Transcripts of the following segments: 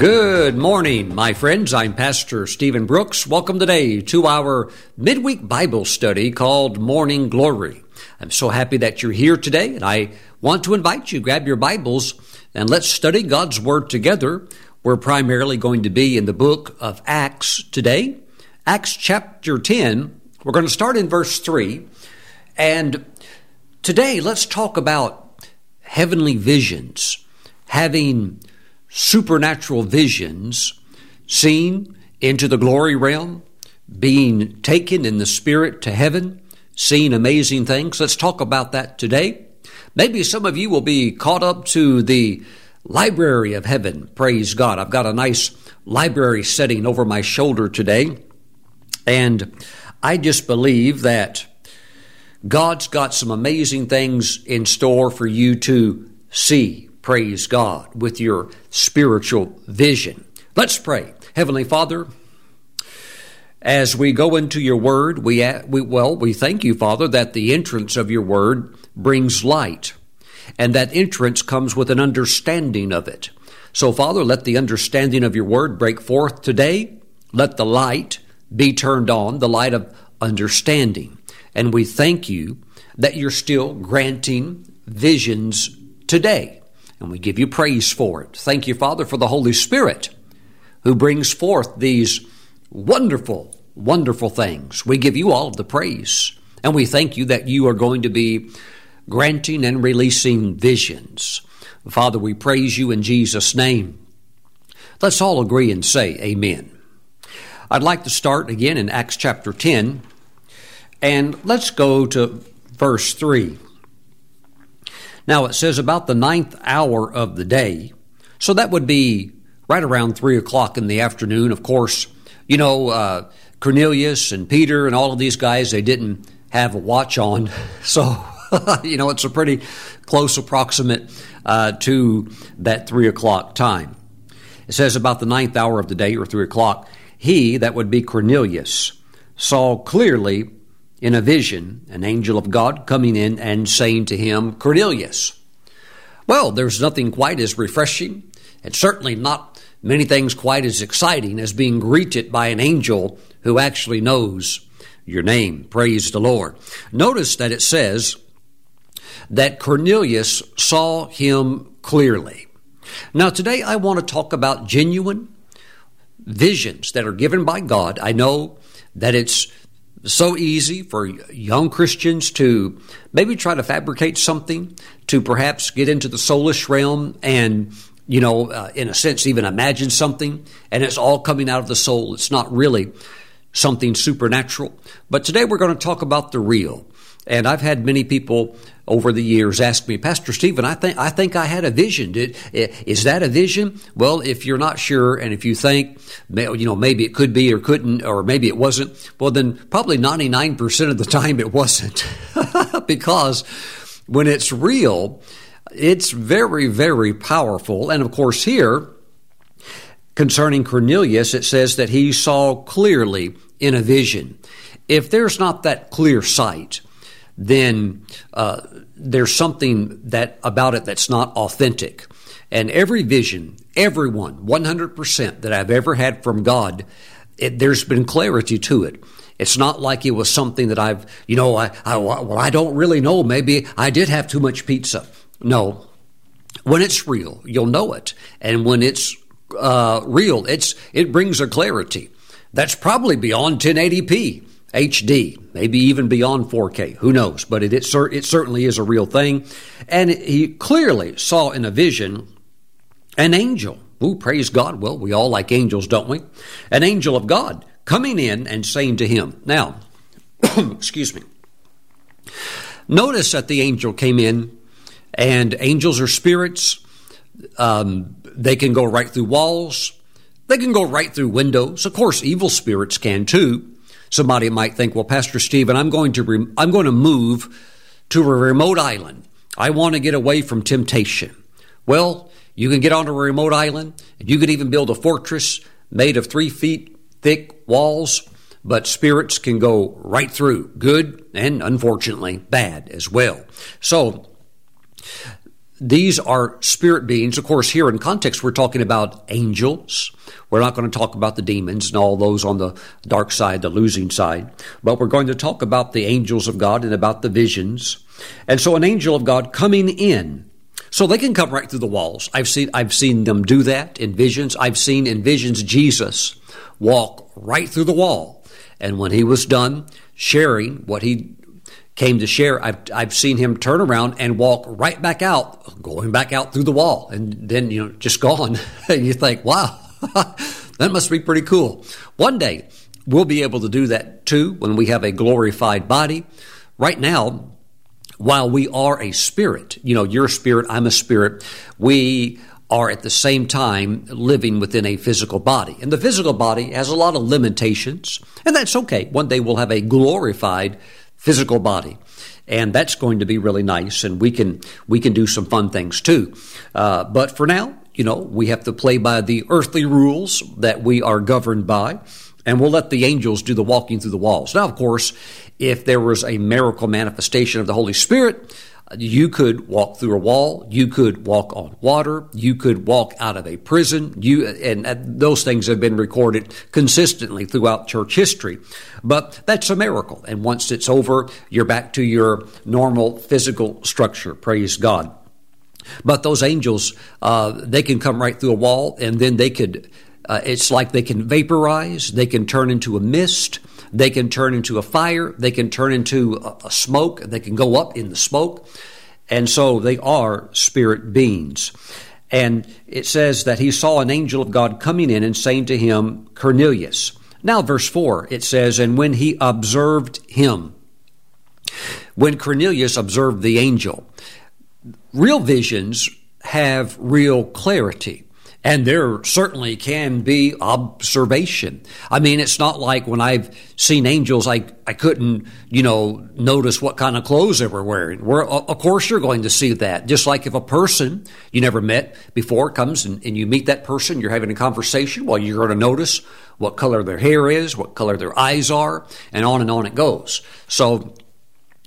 Good morning, my friends. I'm Pastor Stephen Brooks. Welcome today to our midweek Bible study called Morning Glory. I'm so happy that you're here today, and I want to invite you, grab your Bibles, and let's study God's Word together. We're primarily going to be in the book of Acts today. Acts chapter 10. We're going to start in verse 3. And today, let's talk about heavenly visions, having supernatural visions seen into the glory realm, being taken in the spirit to heaven, seeing amazing things. Let's talk about that today. Maybe some of you will be caught up to the library of heaven. Praise God. I've got a nice library setting over my shoulder today. And I just believe that God's got some amazing things in store for you to see praise God, with your spiritual vision. Let's pray. Heavenly Father, as we go into your word, we, we, well, we thank you, Father, that the entrance of your word brings light, and that entrance comes with an understanding of it. So, Father, let the understanding of your word break forth today. Let the light be turned on, the light of understanding. And we thank you that you're still granting visions today. And we give you praise for it. Thank you, Father, for the Holy Spirit who brings forth these wonderful, wonderful things. We give you all of the praise. And we thank you that you are going to be granting and releasing visions. Father, we praise you in Jesus' name. Let's all agree and say amen. I'd like to start again in Acts chapter 10, and let's go to verse 3. Now it says about the ninth hour of the day. So that would be right around three o'clock in the afternoon. Of course, you know, uh, Cornelius and Peter and all of these guys, they didn't have a watch on. So, you know, it's a pretty close approximate uh, to that three o'clock time. It says about the ninth hour of the day or three o'clock, he, that would be Cornelius, saw clearly in a vision an angel of God coming in and saying to him, Cornelius. Well, there's nothing quite as refreshing, and certainly not many things quite as exciting as being greeted by an angel who actually knows your name. Praise the Lord. Notice that it says that Cornelius saw him clearly. Now, today I want to talk about genuine visions that are given by God. I know that it's so easy for young Christians to maybe try to fabricate something to perhaps get into the soulish realm and you know uh, in a sense even imagine something and it's all coming out of the soul. It's not really something supernatural. But today we're going to talk about the real. And I've had many people over the years ask me, Pastor Stephen, I think I think I had a vision. Did, is that a vision? Well, if you're not sure, and if you think, you know, maybe it could be or couldn't, or maybe it wasn't, well, then probably 99% of the time it wasn't, because when it's real, it's very, very powerful. And of course, here concerning Cornelius, it says that he saw clearly in a vision. If there's not that clear sight, then uh, there's something that about it that's not authentic. And every vision, everyone, 100% that I've ever had from God, it, there's been clarity to it. It's not like it was something that I've, you know, I, I, well, I don't really know. Maybe I did have too much pizza. No. When it's real, you'll know it. And when it's uh, real, it's it brings a clarity that's probably beyond 1080p. HD, maybe even beyond 4K. Who knows? But it, it, it certainly is a real thing. And he clearly saw in a vision an angel. Ooh, praise God. Well, we all like angels, don't we? An angel of God coming in and saying to him, Now, excuse me. Notice that the angel came in, and angels are spirits. Um, they can go right through walls, they can go right through windows. Of course, evil spirits can too. Somebody might think, well, Pastor Stephen, I'm going to re- I'm going to move to a remote island. I want to get away from temptation. Well, you can get on a remote island, and you can even build a fortress made of three feet thick walls. But spirits can go right through, good and unfortunately bad as well. So these are spirit beings. Of course, here in context, we're talking about angels. We're not going to talk about the demons and all those on the dark side, the losing side, but we're going to talk about the angels of God and about the visions. And so an angel of God coming in. So they can come right through the walls. I've seen, I've seen them do that in visions. I've seen in visions Jesus walk right through the wall. And when he was done sharing what he came to share, I've, I've seen him turn around and walk right back out, going back out through the wall, and then, you know, just gone. and you think, wow, that must be pretty cool. One day, we'll be able to do that too when we have a glorified body. Right now, while we are a spirit, you know, you're a spirit, I'm a spirit, we are at the same time living within a physical body. And the physical body has a lot of limitations, and that's okay. One day we'll have a glorified physical body. And that's going to be really nice, and we can we can do some fun things too. Uh, but for now, you know, we have to play by the earthly rules that we are governed by, and we'll let the angels do the walking through the walls. Now, of course, if there was a miracle manifestation of the Holy Spirit, you could walk through a wall. You could walk on water. You could walk out of a prison. You, and those things have been recorded consistently throughout church history. But that's a miracle. And once it's over, you're back to your normal physical structure. Praise God. But those angels, uh, they can come right through a wall and then they could, uh, it's like they can vaporize. They can turn into a mist. They can turn into a fire. They can turn into a, smoke. They can go up in the smoke. And so they are spirit beings. And it says that he saw an angel of God coming in and saying to him, Cornelius. Now, verse 4, it says, And when he observed him, when Cornelius observed the angel, real visions have real clarity. And there certainly can be observation. I mean, it's not like when I've seen angels, I, I couldn't, you know, notice what kind of clothes they were wearing. Where, of course, you're going to see that. Just like if a person you never met before comes and, and you meet that person, you're having a conversation, well, you're going to notice what color their hair is, what color their eyes are, and on and on it goes. So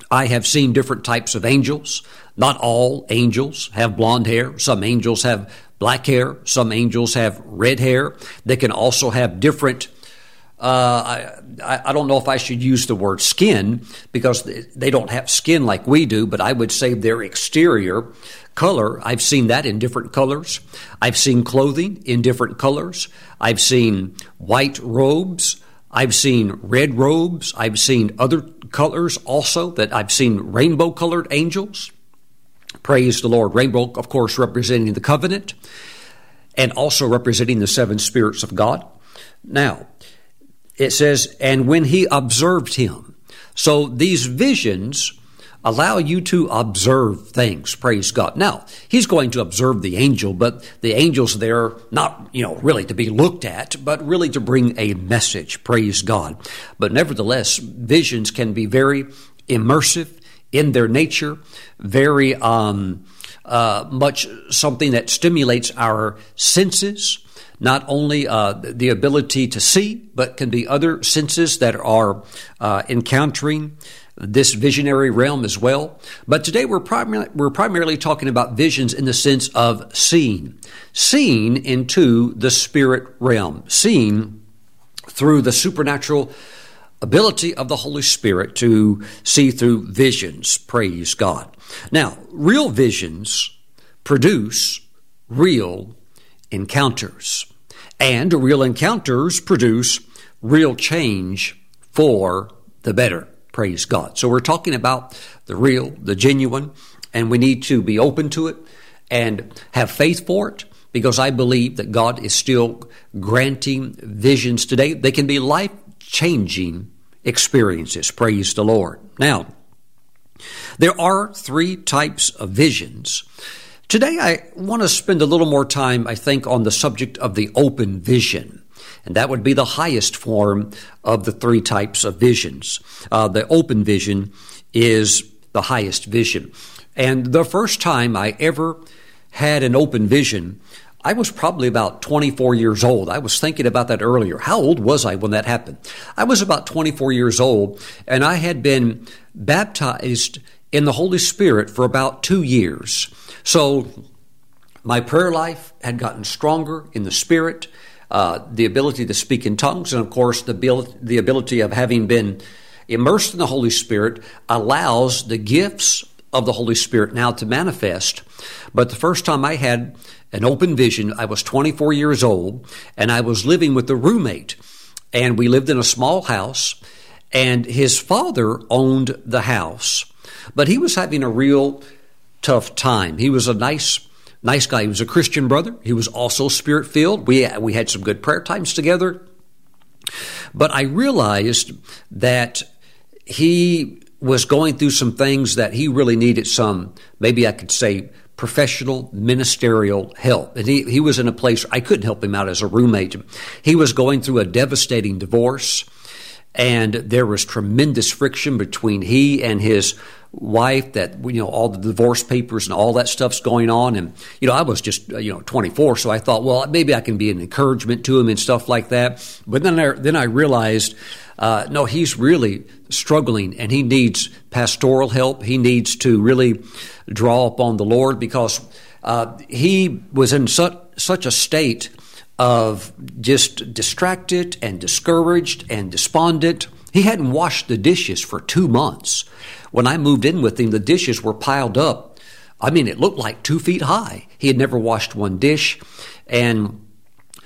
I have seen different types of angels. Not all angels have blonde hair. Some angels have black hair. Some angels have red hair. They can also have different. Uh, I, I don't know if I should use the word skin because they don't have skin like we do, but I would say their exterior color. I've seen that in different colors. I've seen clothing in different colors. I've seen white robes. I've seen red robes. I've seen other colors also that I've seen rainbow colored angels. Praise the Lord. Rainbow, of course, representing the covenant and also representing the seven spirits of God. Now, it says, and when he observed him. So these visions allow you to observe things. Praise God. Now, he's going to observe the angel, but the angel's there not, you know, really to be looked at, but really to bring a message. Praise God. But nevertheless, visions can be very immersive in their nature, very um, uh, much something that stimulates our senses. Not only uh, the ability to see, but can be other senses that are uh, encountering this visionary realm as well. But today we're, primar- we're primarily talking about visions in the sense of seeing, seeing into the spirit realm, seeing through the supernatural ability of the Holy Spirit to see through visions. Praise God. Now, real visions produce real encounters, and real encounters produce real change for the better. Praise God. So we're talking about the real, the genuine, and we need to be open to it and have faith for it because I believe that God is still granting visions today. They can be life changing experiences. Praise the Lord. Now, there are three types of visions. Today, I want to spend a little more time, I think, on the subject of the open vision. And that would be the highest form of the three types of visions. Uh, the open vision is the highest vision. And the first time I ever had an open vision I was probably about 24 years old. I was thinking about that earlier. How old was I when that happened? I was about 24 years old, and I had been baptized in the Holy Spirit for about two years. So my prayer life had gotten stronger in the Spirit, uh, the ability to speak in tongues, and of course, the, ability, the ability of having been immersed in the Holy Spirit allows the gifts of the Holy Spirit now to manifest. But the first time I had an open vision, I was 24 years old, and I was living with a roommate. And we lived in a small house, and his father owned the house. But he was having a real tough time. He was a nice nice guy. He was a Christian brother. He was also spirit filled. We we had some good prayer times together. But I realized that he was going through some things that he really needed some, maybe I could say, professional ministerial help. And he, he was in a place I couldn't help him out as a roommate. He was going through a devastating divorce, and there was tremendous friction between he and his wife that you know all the divorce papers and all that stuff's going on and you know I was just uh, you know 24 so I thought well maybe I can be an encouragement to him and stuff like that but then I, then I realized uh, no he's really struggling and he needs pastoral help he needs to really draw upon the Lord because uh, he was in such such a state of just distracted and discouraged and despondent he hadn't washed the dishes for two months when I moved in with him, the dishes were piled up. I mean, it looked like two feet high. He had never washed one dish. And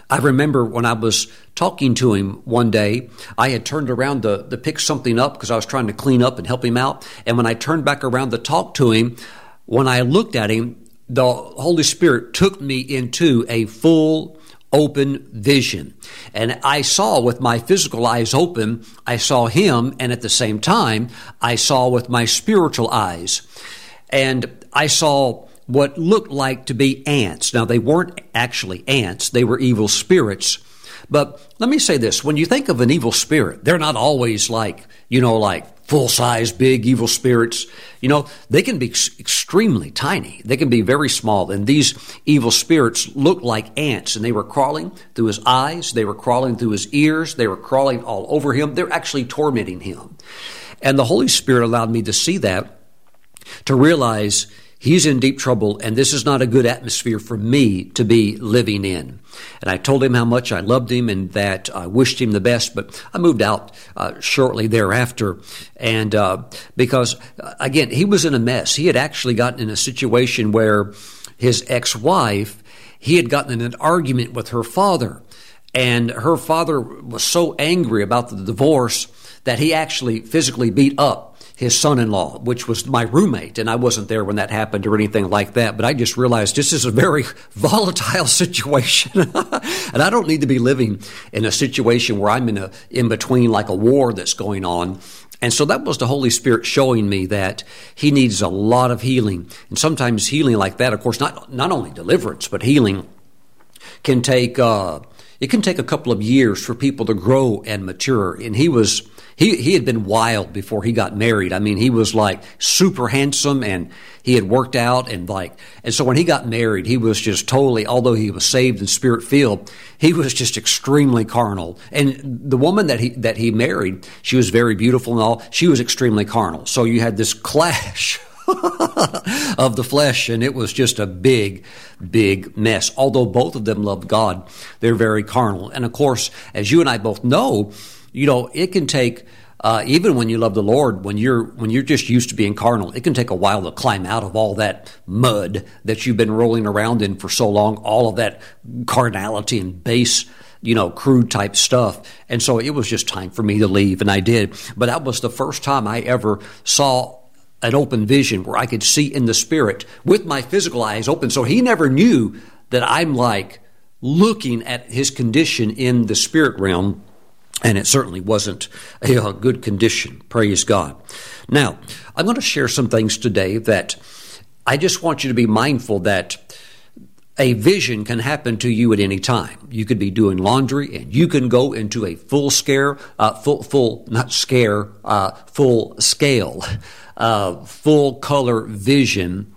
I remember when I was talking to him one day, I had turned around to, to pick something up because I was trying to clean up and help him out. And when I turned back around to talk to him, when I looked at him, the Holy Spirit took me into a full open vision. And I saw with my physical eyes open, I saw him, and at the same time, I saw with my spiritual eyes. And I saw what looked like to be ants. Now, they weren't actually ants, they were evil spirits. But let me say this when you think of an evil spirit, they're not always like, you know, like full size, big evil spirits, you know, they can be ex- extremely tiny. They can be very small. And these evil spirits look like ants, and they were crawling through his eyes, they were crawling through his ears, they were crawling all over him. They're actually tormenting him. And the Holy Spirit allowed me to see that, to realize he's in deep trouble, and this is not a good atmosphere for me to be living in. And I told him how much I loved him and that I wished him the best, but I moved out uh, shortly thereafter. And uh, because, uh, again, he was in a mess. He had actually gotten in a situation where his ex wife, he had gotten in an argument with her father. And her father was so angry about the divorce that he actually physically beat up his son-in-law, which was my roommate, and I wasn't there when that happened or anything like that. But I just realized this is a very volatile situation, and I don't need to be living in a situation where I'm in a in between like a war that's going on. And so that was the Holy Spirit showing me that He needs a lot of healing, and sometimes healing like that, of course, not not only deliverance but healing can take. Uh, it can take a couple of years for people to grow and mature. And he was he, he had been wild before he got married. I mean, he was like super handsome and he had worked out and like, and so when he got married, he was just totally, although he was saved and spirit filled, he was just extremely carnal. And the woman that he, that he married, she was very beautiful and all, she was extremely carnal. So you had this clash. of the flesh, and it was just a big, big mess. Although both of them loved God, they're very carnal. And of course, as you and I both know, you know, it can take uh, even when you love the Lord, when you're when you're just used to being carnal, it can take a while to climb out of all that mud that you've been rolling around in for so long, all of that carnality and base, you know, crude type stuff. And so it was just time for me to leave, and I did. But that was the first time I ever saw an open vision where I could see in the spirit with my physical eyes open. So he never knew that I'm like looking at his condition in the spirit realm and it certainly wasn't a, good condition. Praise God. Now, I'm going to share some things today that I just want you to be mindful that a vision can happen to you at any time. You could be doing laundry and you can go into a full scare, uh, full, full, not scare, uh, full scale, uh, full color vision.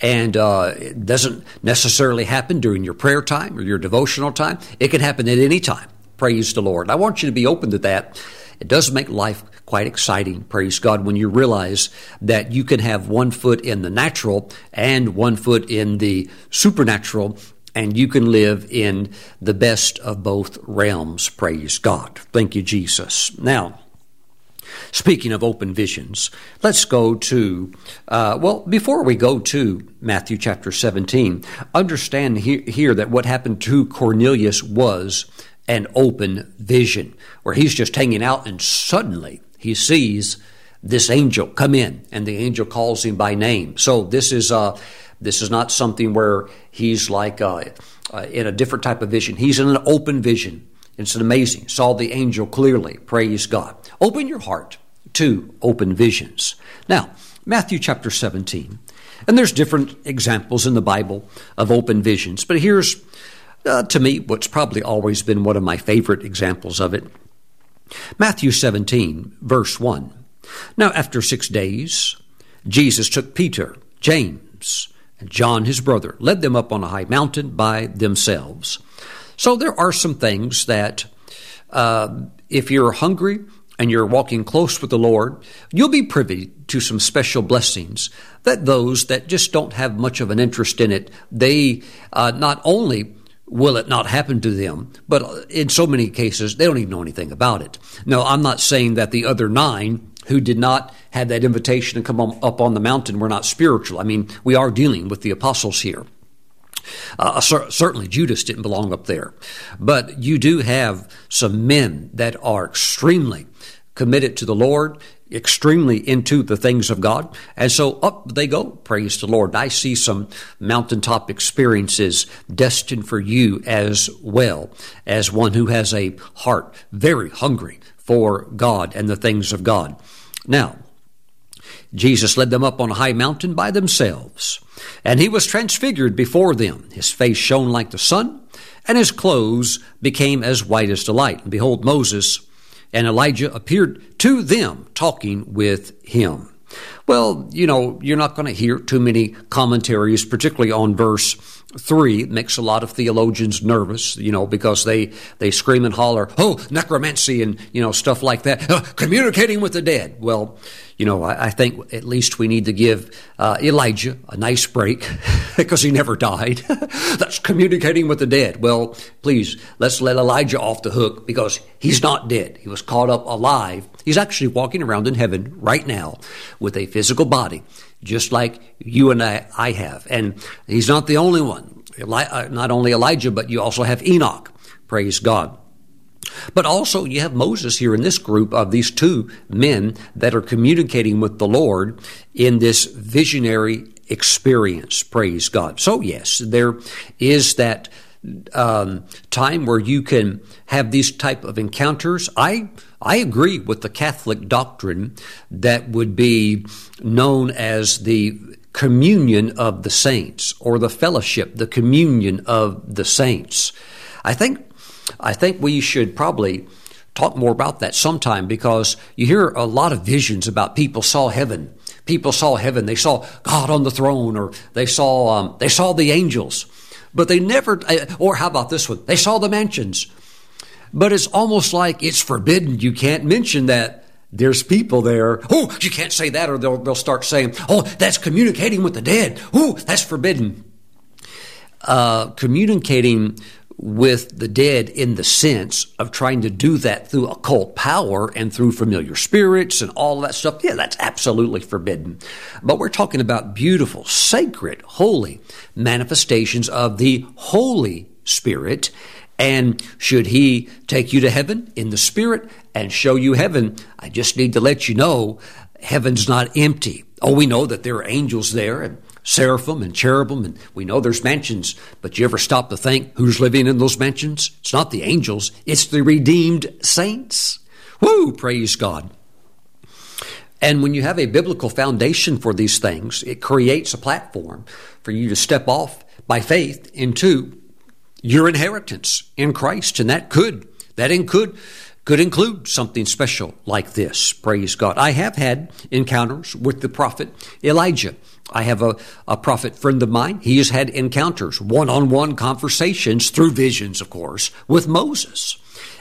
And uh, it doesn't necessarily happen during your prayer time or your devotional time. It can happen at any time. Praise the Lord. I want you to be open to that it does make life quite exciting, praise God, when you realize that you can have one foot in the natural and one foot in the supernatural and you can live in the best of both realms. Praise God. Thank you, Jesus. Now, Speaking of open visions, let's go to, uh, well, before we go to Matthew chapter 17, understand he- here that what happened to Cornelius was an open vision, where he's just hanging out and suddenly he sees this angel come in and the angel calls him by name. So this is, uh, this is not something where he's like uh, uh, in a different type of vision. He's in an open vision. It's amazing. Saw the angel clearly. Praise God. Open your heart to open visions. Now, Matthew chapter 17. And there's different examples in the Bible of open visions, but here's uh, to me what's probably always been one of my favorite examples of it. Matthew 17, verse 1. Now, after six days, Jesus took Peter, James, and John his brother, led them up on a high mountain by themselves. So there are some things that uh, if you're hungry and you're walking close with the Lord, you'll be privy to some special blessings that those that just don't have much of an interest in it, they uh, not only will it not happen to them, but in so many cases, they don't even know anything about it. No, I'm not saying that the other nine who did not have that invitation to come on, up on the mountain were not spiritual. I mean, we are dealing with the apostles here. Uh, certainly, Judas didn't belong up there. But you do have some men that are extremely committed to the Lord, extremely into the things of God. And so up they go. Praise the Lord. I see some mountaintop experiences destined for you as well as one who has a heart very hungry for God and the things of God. Now, Jesus led them up on a high mountain by themselves, and he was transfigured before them. His face shone like the sun, and his clothes became as white as the light. And behold, Moses and Elijah appeared to them, talking with him. Well, you know, you're not going to hear too many commentaries, particularly on verse 3. It makes a lot of theologians nervous, you know, because they, they scream and holler, oh, necromancy and, you know, stuff like that, uh, communicating with the dead. Well, you know, I, I, think at least we need to give uh, Elijah a nice break because he never died. That's communicating with the dead. Well, please, let's let Elijah off the hook because he's not dead. He was caught up alive. He's actually walking around in heaven right now with a physical body, just like you and I, I have. And he's not the only one. Eli- uh, not only Elijah, but you also have Enoch. Praise God. But also, you have Moses here in this group of these two men that are communicating with the Lord in this visionary experience. Praise God. So, yes, there is that um, time where you can have these type of encounters. I I agree with the Catholic doctrine that would be known as the communion of the saints or the fellowship, the communion of the saints. I think I think we should probably talk more about that sometime because you hear a lot of visions about people saw heaven. People saw heaven. They saw God on the throne, or they saw um, they saw the angels, but they never. Uh, or how about this one? They saw the mansions, but it's almost like it's forbidden. You can't mention that. There's people there. Oh, you can't say that, or they'll they'll start saying, "Oh, that's communicating with the dead." Oh, that's forbidden. Uh, communicating with the dead in the sense of trying to do that through occult power and through familiar spirits and all that stuff. Yeah, that's absolutely forbidden. But we're talking about beautiful, sacred, holy manifestations of the Holy Spirit. And should He take you to heaven in the Spirit and show you heaven, I just need to let you know heaven's not empty. Oh, we know that there are angels there and seraphim and cherubim, and we know there's mansions, but you ever stop to think who's living in those mansions? It's not the angels, it's the redeemed saints. Woo, praise God. And when you have a biblical foundation for these things, it creates a platform for you to step off by faith into your inheritance in Christ. And that could, that could, could include something special like this. Praise God. I have had encounters with the prophet Elijah. I have a, a prophet friend of mine. He has had encounters, one on one conversations through visions, of course, with Moses.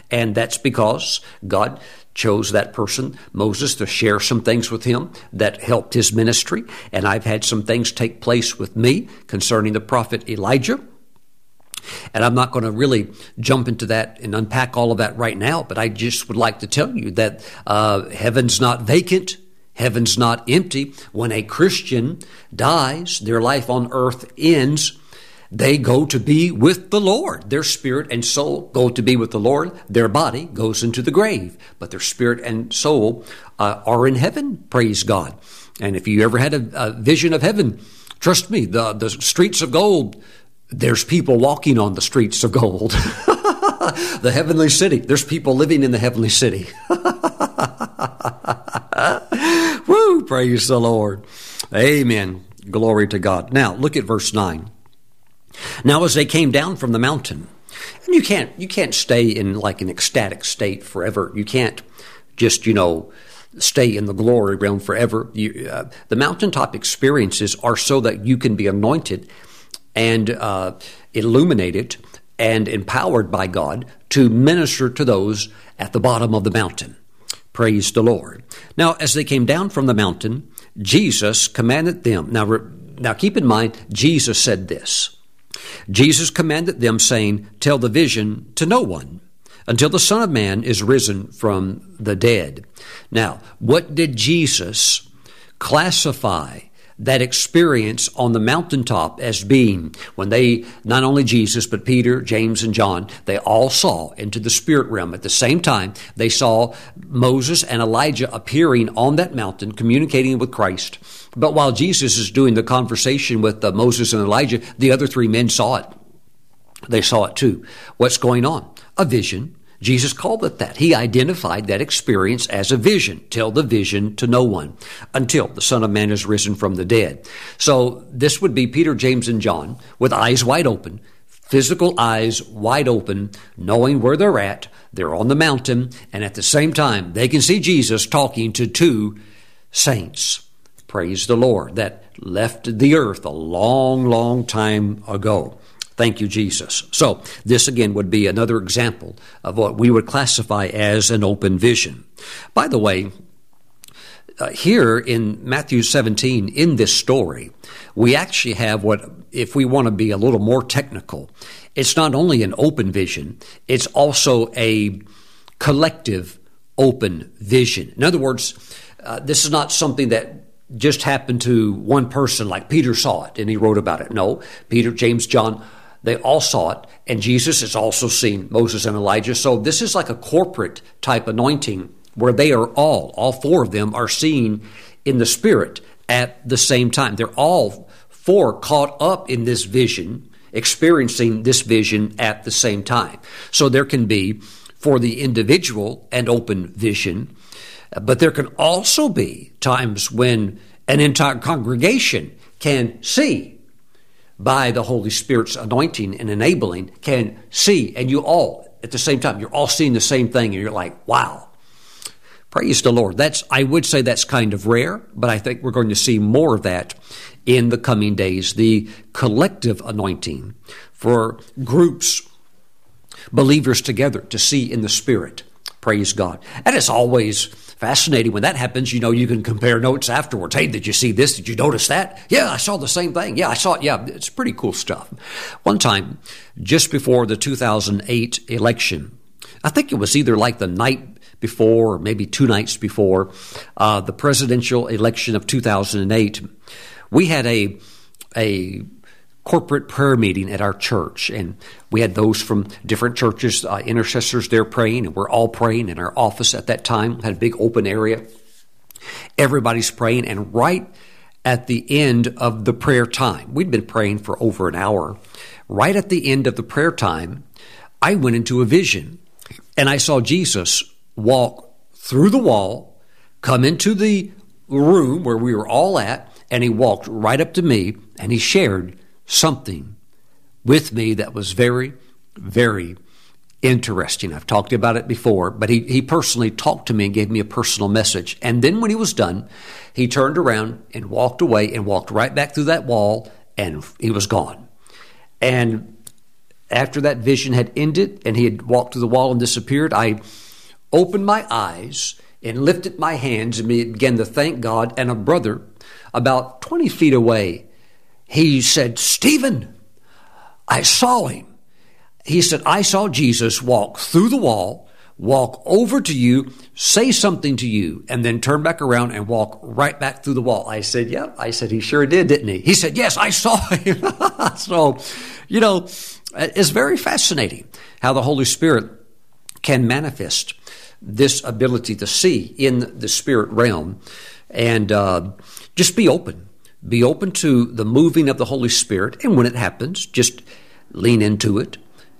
And that's because God chose that person, Moses, to share some things with him that helped his ministry. And I've had some things take place with me concerning the prophet Elijah. And I'm not going to really jump into that and unpack all of that right now, but I just would like to tell you that uh, heaven's not vacant. Heaven's not empty. When a Christian dies, their life on earth ends they go to be with the Lord. Their spirit and soul go to be with the Lord. Their body goes into the grave, but their spirit and soul uh, are in heaven. Praise God. And if you ever had a, a vision of heaven, trust me, the, the streets of gold, there's people walking on the streets of gold. the heavenly city, there's people living in the heavenly city. Praise the Lord. Amen. Glory to God. Now, look at verse 9. Now, as they came down from the mountain, and you can't you can't stay in like an ecstatic state forever. You can't just you know stay in the glory realm forever. You, uh, the mountaintop experiences are so that you can be anointed and uh, illuminated and empowered by God to minister to those at the bottom of the mountain. Praise the Lord. Now, as they came down from the mountain, Jesus commanded them. Now, now keep in mind, Jesus said this. Jesus commanded them, saying, Tell the vision to no one until the Son of Man is risen from the dead. Now, what did Jesus classify that experience on the mountaintop as being when they, not only Jesus, but Peter, James, and John, they all saw into the spirit realm. At the same time, they saw Moses and Elijah appearing on that mountain, communicating with Christ. But while Jesus is doing the conversation with uh, Moses and Elijah, the other three men saw it. They saw it too. What's going on? A vision Jesus called it that. He identified that experience as a vision. Tell the vision to no one until the Son of Man is risen from the dead. So this would be Peter, James, and John with eyes wide open, physical eyes wide open, knowing where they're at. They're on the mountain, and at the same time, they can see Jesus talking to two saints. Praise the Lord that left the earth a long, long time ago. Thank you, Jesus. So, this again would be another example of what we would classify as an open vision. By the way, uh, here in Matthew 17, in this story, we actually have what, if we want to be a little more technical, it's not only an open vision, it's also a collective open vision. In other words, uh, this is not something that just happened to one person like Peter saw it and he wrote about it. No, Peter, James, John, they all saw it, and Jesus has also seen Moses and Elijah. So this is like a corporate type anointing where they are all, all four of them are seen in the Spirit at the same time. They're all four caught up in this vision, experiencing this vision at the same time. So there can be for the individual an open vision, but there can also be times when an entire congregation can see by the Holy Spirit's anointing and enabling can see, and you all at the same time, you're all seeing the same thing, and you're like, wow. Praise the Lord. That's I would say that's kind of rare, but I think we're going to see more of that in the coming days. The collective anointing for groups, believers together to see in the Spirit. Praise God. And it's always fascinating when that happens. You know, you can compare notes afterwards. Hey, did you see this? Did you notice that? Yeah, I saw the same thing. Yeah, I saw it. Yeah, it's pretty cool stuff. One time, just before the 2008 election, I think it was either like the night before or maybe two nights before uh, the presidential election of 2008, we had a a corporate prayer meeting at our church, and we had those from different churches, uh, intercessors there praying, and we're all praying in our office at that time. Had a big open area. Everybody's praying, and right at the end of the prayer time, we'd been praying for over an hour. Right at the end of the prayer time, I went into a vision, and I saw Jesus walk through the wall, come into the room where we were all at, and he walked right up to me and he shared something with me that was very, very interesting. I've talked about it before, but he, he personally talked to me and gave me a personal message. And then when he was done, he turned around and walked away and walked right back through that wall and he was gone. And after that vision had ended and he had walked through the wall and disappeared, I opened my eyes and lifted my hands and began to thank God. And a brother about 20 feet away, he said, Stephen, I saw him. He said, I saw Jesus walk through the wall, walk over to you, say something to you, and then turn back around and walk right back through the wall. I said, Yep. I said, He sure did, didn't he? He said, Yes, I saw him. so, you know, it's very fascinating how the Holy Spirit can manifest this ability to see in the spirit realm and uh, just be open. Be open to the moving of the Holy Spirit. And when it happens, just lean into it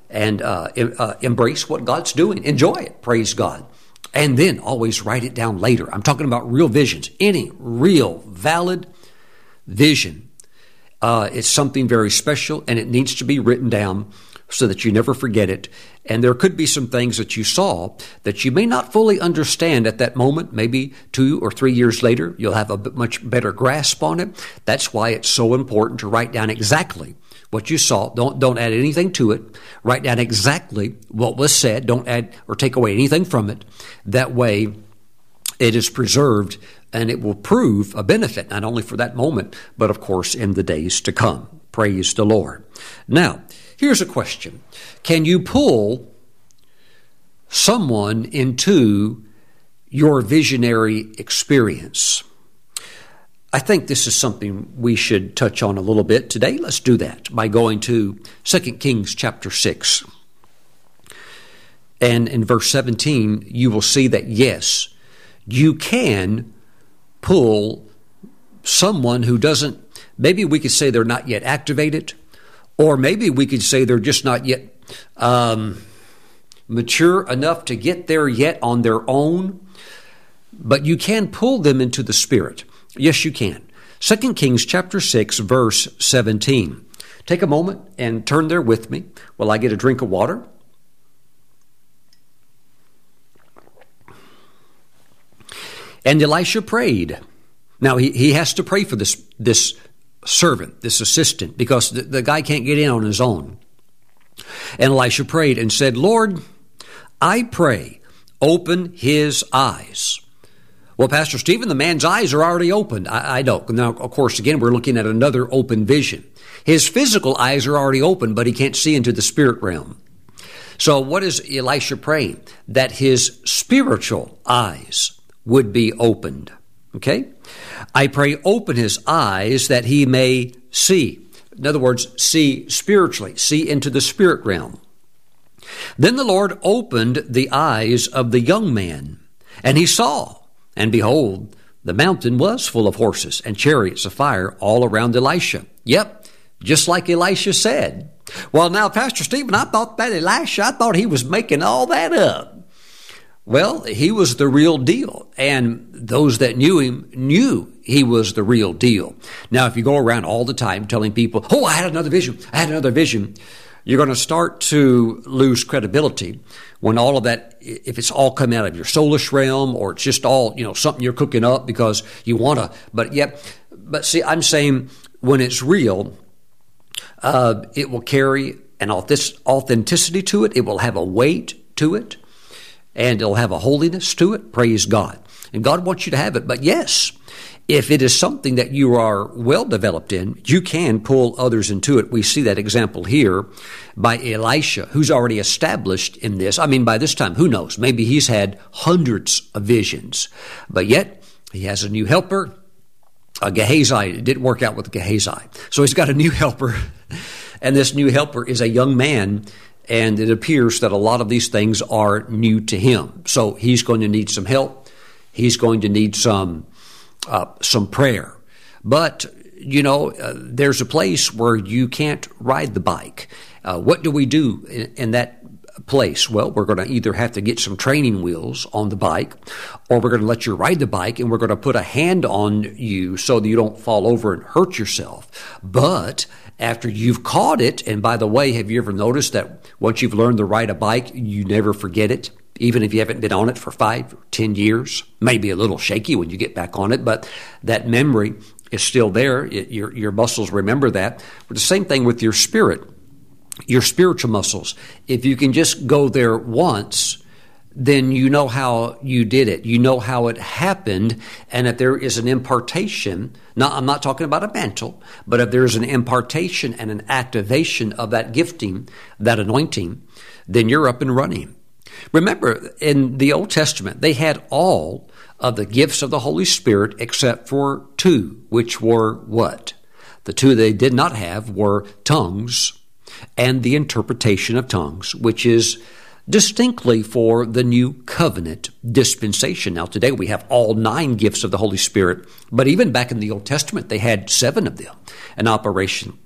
and uh, uh, embrace what God's doing. Enjoy it. Praise God. And then always write it down later. I'm talking about real visions. Any real, valid vision. Uh, it's something very special and it needs to be written down so that you never forget it. And there could be some things that you saw that you may not fully understand at that moment. Maybe two or three years later, you'll have a much better grasp on it. That's why it's so important to write down exactly what you saw. Don't, don't add anything to it. Write down exactly what was said. Don't add or take away anything from it. That way, it is preserved and it will prove a benefit, not only for that moment, but of course in the days to come. Praise the Lord. Now, Here's a question Can you pull someone into your visionary experience? I think this is something we should touch on a little bit today. Let's do that by going to 2 Kings chapter 6. And in verse 17, you will see that yes, you can pull someone who doesn't, maybe we could say they're not yet activated, or maybe we could say they're just not yet um, mature enough to get there yet on their own. But you can pull them into the Spirit. Yes, you can. 2 Kings chapter 6, verse 17. Take a moment and turn there with me while I get a drink of water. And Elisha prayed. Now he, he has to pray for this, this servant, this assistant, because the, the guy can't get in on his own. And Elisha prayed and said, Lord, I pray, open his eyes. Well, Pastor Stephen, the man's eyes are already opened. I, I don't. Now, of course, again, we're looking at another open vision. His physical eyes are already open, but he can't see into the spirit realm. So, what is Elisha praying? That his spiritual eyes would be opened. Okay? I pray, open his eyes that he may see. In other words, see spiritually, see into the spirit realm. Then the Lord opened the eyes of the young man, and he saw, and behold, the mountain was full of horses and chariots of fire all around Elisha. Yep, just like Elisha said. Well, now, Pastor Stephen, I thought that Elisha, I thought he was making all that up. Well, he was the real deal. And those that knew him knew he was the real deal. Now, if you go around all the time telling people, oh, I had another vision, I had another vision, you're going to start to lose credibility when all of that, if it's all coming out of your soulish realm or it's just all, you know, something you're cooking up because you want to, but yet, but see, I'm saying when it's real, uh, it will carry an authenticity to it. It will have a weight to it and it'll have a holiness to it. Praise God. And God wants you to have it. But yes, if it is something that you are well developed in, you can pull others into it. We see that example here by Elisha, who's already established in this. I mean, by this time, who knows? Maybe he's had hundreds of visions, but yet he has a new helper. A Gehazi it didn't work out with Gehazi. So he's got a new helper, and this new helper is a young man and it appears that a lot of these things are new to him. So he's going to need some help. He's going to need some uh, some prayer. But you know, uh, there's a place where you can't ride the bike. Uh, what do we do in, in that place? Well, we're going to either have to get some training wheels on the bike, or we're going to let you ride the bike, and we're going to put a hand on you so that you don't fall over and hurt yourself. But after you've caught it. And by the way, have you ever noticed that once you've learned to ride a bike, you never forget it? Even if you haven't been on it for five ten years, maybe a little shaky when you get back on it, but that memory is still there. It, your, your muscles remember that. But the same thing with your spirit. your spiritual muscles. If you can just go there once, then you know how you did it. You know how it happened, and if there is an impartation, not, I'm not talking about a mantle, but if there's an impartation and an activation of that gifting, that anointing, then you're up and running. Remember, in the Old Testament, they had all of the gifts of the Holy Spirit except for two, which were what? The two they did not have were tongues and the interpretation of tongues, which is distinctly for the new covenant dispensation. Now, today we have all nine gifts of the Holy Spirit, but even back in the Old Testament, they had seven of them in operation.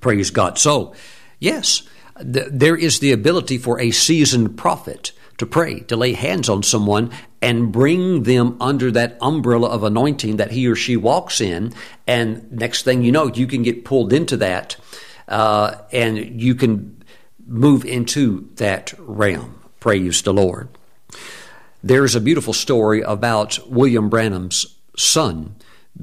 Praise God. So, yes, th- there is the ability for a seasoned prophet to pray, to lay hands on someone and bring them under that umbrella of anointing that he or she walks in. And next thing you know, you can get pulled into that uh, and you can move into that realm. Praise the Lord. There's a beautiful story about William Branham's son,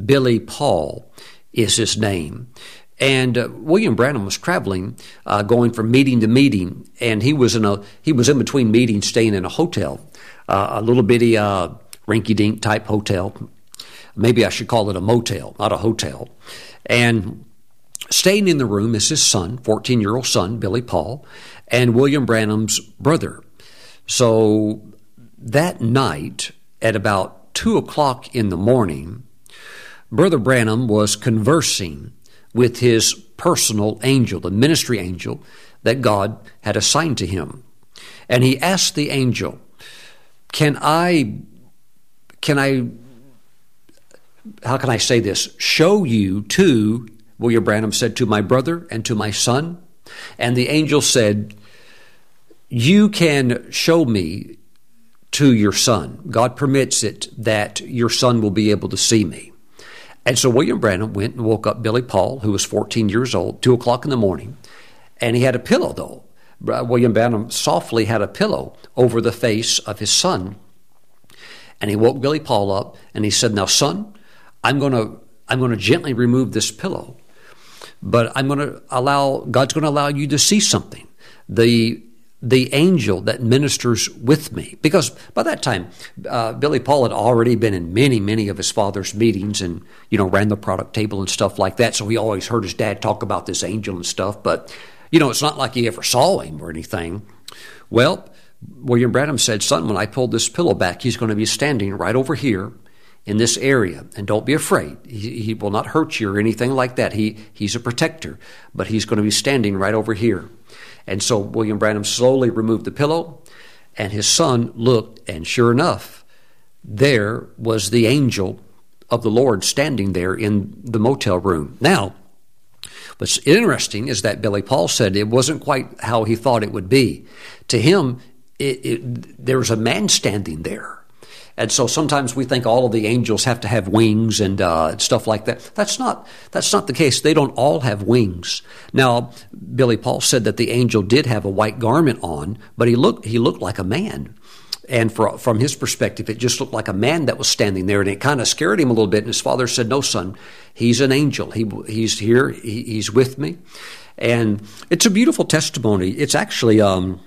Billy Paul is his name. And uh, William Branham was traveling, uh, going from meeting to meeting, and he was in a he was in between meetings, staying in a hotel, uh, a little bitty uh, rinky-dink type hotel. Maybe I should call it a motel, not a hotel. And Staying in the room is his son, 14 year old son, Billy Paul, and William Branham's brother. So that night, at about 2 o'clock in the morning, Brother Branham was conversing with his personal angel, the ministry angel that God had assigned to him. And he asked the angel, Can I, can I, how can I say this? Show you to William Branham said, To my brother and to my son. And the angel said, You can show me to your son. God permits it that your son will be able to see me. And so William Branham went and woke up Billy Paul, who was 14 years old, 2 o'clock in the morning. And he had a pillow, though. William Branham softly had a pillow over the face of his son. And he woke Billy Paul up and he said, Now, son, I'm going to I'm going to gently remove this pillow but I'm going to allow God's going to allow you to see something. The the angel that ministers with me. Because by that time, uh, Billy Paul had already been in many, many of his father's meetings and, you know, ran the product table and stuff like that. So he always heard his dad talk about this angel and stuff. But, you know, it's not like he ever saw him or anything. Well, William Branham said, Son, when I pull this pillow back, he's going to be standing right over here in this area. And don't be afraid. He, he, will not hurt you or anything like that. He, he's a protector, but he's going to be standing right over here. And so William Branham slowly removed the pillow, and his son looked, and sure enough, there was the angel of the Lord standing there in the motel room. Now, what's interesting is that Billy Paul said it wasn't quite how he thought it would be. To him, it, it, there was a man standing there and so sometimes we think all of the angels have to have wings and uh, stuff like that. That's not that's not the case. They don't all have wings. Now, Billy Paul said that the angel did have a white garment on, but he looked he looked like a man. And for, from his perspective, it just looked like a man that was standing there, and it kind of scared him a little bit. And his father said, "No, son, he's an angel. He, he's here. He, he's with me." And it's a beautiful testimony. It's actually, um,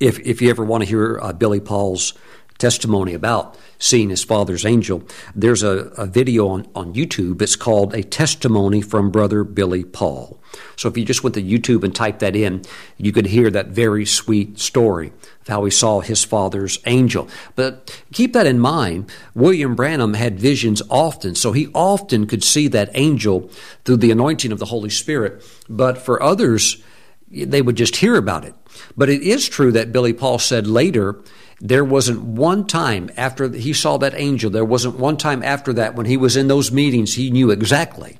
if if you ever want to hear uh, Billy Paul's testimony about seeing his father's angel. There's a, a video on, on YouTube. It's called A Testimony from Brother Billy Paul. So if you just went to YouTube and type that in, you could hear that very sweet story of how he saw his father's angel. But keep that in mind. William Branham had visions often, so he often could see that angel through the anointing of the Holy Spirit. But for others, they would just hear about it. But it is true that Billy Paul said later there wasn't one time after he saw that angel, there wasn't one time after that when he was in those meetings, he knew exactly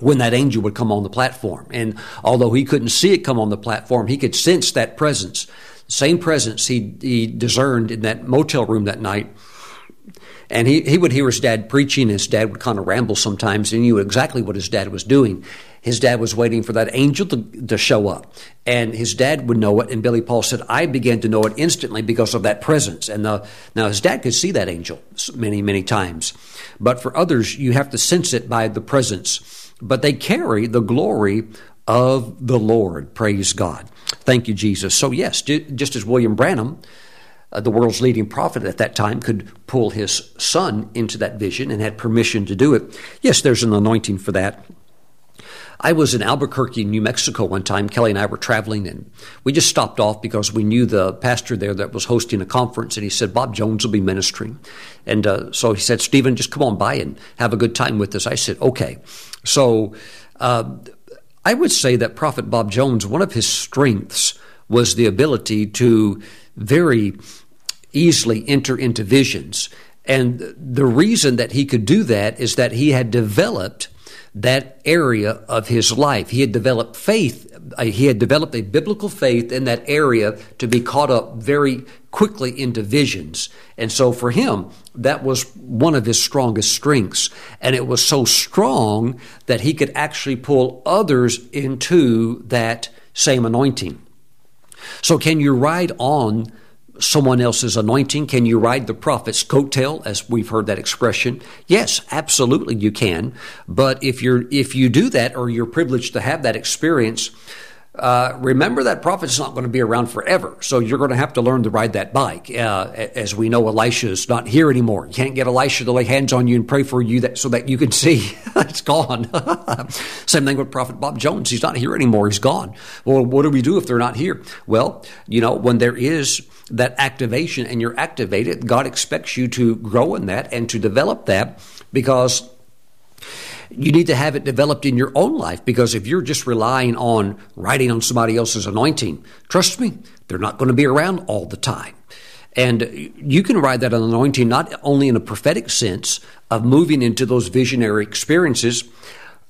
when that angel would come on the platform. And although he couldn't see it come on the platform, he could sense that presence. Same presence he, he discerned in that motel room that night. And he, he would hear his dad preaching. His dad would kind of ramble sometimes, and he knew exactly what his dad was doing his dad was waiting for that angel to, to show up. And his dad would know it. And Billy Paul said, I began to know it instantly because of that presence. And the, now his dad could see that angel many, many times. But for others, you have to sense it by the presence. But they carry the glory of the Lord. Praise God. Thank you, Jesus. So, yes, just as William Branham, uh, the world's leading prophet at that time, could pull his son into that vision and had permission to do it, yes, there's an anointing for that. I was in Albuquerque, New Mexico one time. Kelly and I were traveling, and we just stopped off because we knew the pastor there that was hosting a conference, and he said, Bob Jones will be ministering. And uh, so he said, Stephen, just come on by and have a good time with us. I said, okay. So uh, I would say that Prophet Bob Jones, one of his strengths was the ability to very easily enter into visions. And the reason that he could do that is that he had developed that area of his life. He had developed faith, uh, he had developed a biblical faith in that area to be caught up very quickly into visions. And so for him, that was one of his strongest strengths. And it was so strong that he could actually pull others into that same anointing. So, can you ride on someone else's anointing? Can you ride the prophet's coattail, as we've heard that expression? Yes, absolutely you can. But if you're if you do that, or you're privileged to have that experience, uh, remember that prophet's not going to be around forever. So you're going to have to learn to ride that bike. Uh, as we know, Elisha is not here anymore. You can't get Elisha to lay hands on you and pray for you that, so that you can see. it's gone. Same thing with Prophet Bob Jones. He's not here anymore. He's gone. Well, what do we do if they're not here? Well, you know, when there is that activation and you're activated, God expects you to grow in that and to develop that because you need to have it developed in your own life because if you're just relying on riding on somebody else's anointing, trust me, they're not going to be around all the time. And you can ride that anointing not only in a prophetic sense of moving into those visionary experiences,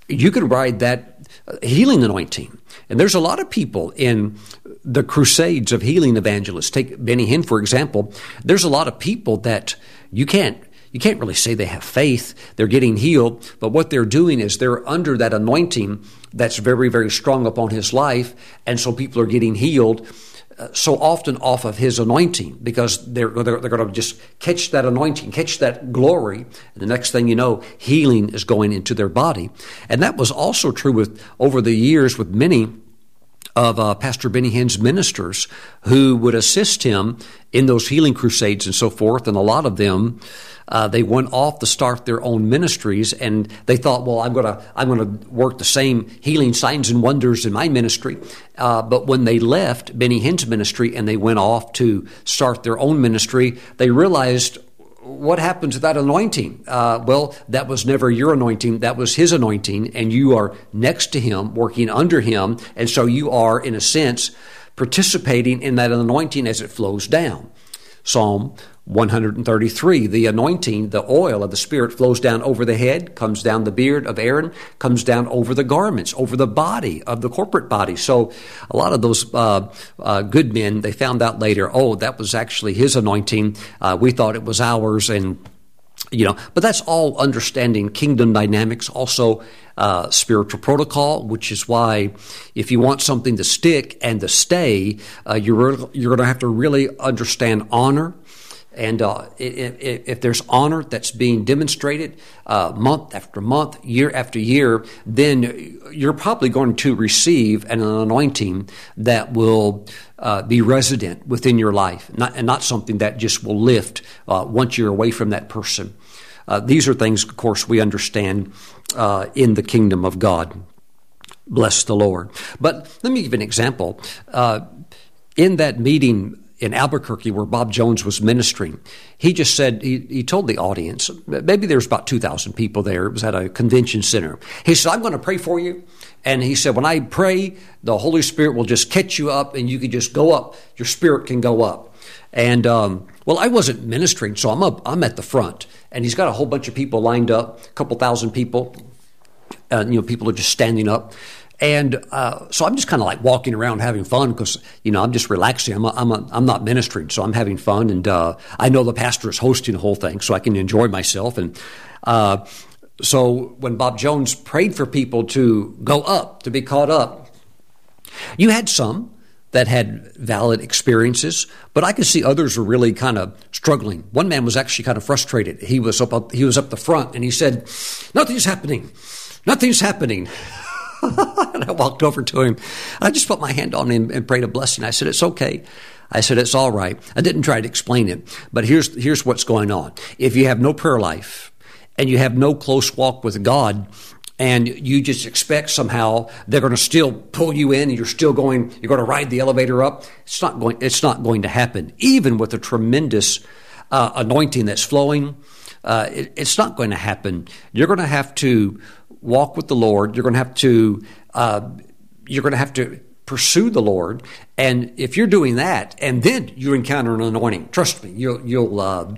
you can ride that healing anointing. And there's a lot of people in the crusades of healing evangelists. Take Benny Hinn, for example. There's a lot of people that you can't you can't really say they have faith. They're getting healed, but what they're doing is they're under that anointing that's very, very strong upon his life. And so people are getting healed uh, so often off of his anointing because they're, they're, they're going to just catch that anointing, catch that glory. And the next thing you know, healing is going into their body. And that was also true with over the years with many of uh, Pastor Benny Hinn's ministers who would assist him in those healing crusades and so forth. And a lot of them uh, they went off to start their own ministries, and they thought, "Well, I'm to I'm to work the same healing signs and wonders in my ministry." Uh, but when they left Benny Hinn's ministry and they went off to start their own ministry, they realized what happened to that anointing? Uh, well, that was never your anointing. That was his anointing, and you are next to him, working under him, and so you are, in a sense, participating in that anointing as it flows down. Psalm 133, the anointing, the oil of the Spirit flows down over the head, comes down the beard of Aaron, comes down over the garments, over the body of the corporate body. So a lot of those uh, uh, good men, they found out later, oh, that was actually his anointing. Uh, we thought it was ours, and you know, but that's all understanding kingdom dynamics, also uh, spiritual protocol, which is why if you want something to stick and to stay, uh, you're you're going to have to really understand honor and uh, if, if, there's honor that's being demonstrated uh, month after month, year after year, then you're probably going to receive an anointing that will uh, be resident within your life, not, and not something that just will lift uh, once you're away from that person. Uh, these are things, of course, we understand uh, in the kingdom of God. Bless the Lord. But let me give an example. in that meeting, in Albuquerque where Bob Jones was ministering. He just said, he, he told the audience, maybe there was about 2,000 people there. It was at a convention center. He said, I'm going to pray for you. And he said, when I pray, the Holy Spirit will just catch you up and you can just go up. Your spirit can go up. And, um, well, I wasn't ministering, so I'm up, I'm at the front. And he's got a whole bunch of people lined up, a couple thousand people. Uh, you know, people are just standing up. And uh, so I'm just kind of like walking around having fun because, you know, I'm just relaxing. I'm, a, I'm, a, I'm not ministering, so I'm having fun. And uh, I know the pastor is hosting the whole thing, so I can enjoy myself. And uh, so when Bob Jones prayed for people to go up, to be caught up, you had some that had valid experiences, but I could see others were really kind of struggling. One man was actually kind of frustrated. He was up, up he was up the front and he said, "Nothing's happening. Nothing's happening." and I walked over to him. I just put my hand on him and prayed a blessing. I said, It's okay. I said, It's all right. I didn't try to explain it, but here's, here's what's going on. If you have no prayer life and you have no close walk with God, and you just expect somehow they're going to still pull you in and you're still going you're going to ride the elevator up it's not going it's not going to happen even with a tremendous uh, anointing that's flowing uh, it, it's not going to happen you're going to have to walk with the lord you're going to have to uh, you're going to have to pursue the Lord. And if you're doing that, and then you encounter an anointing, trust me, you'll, you'll uh,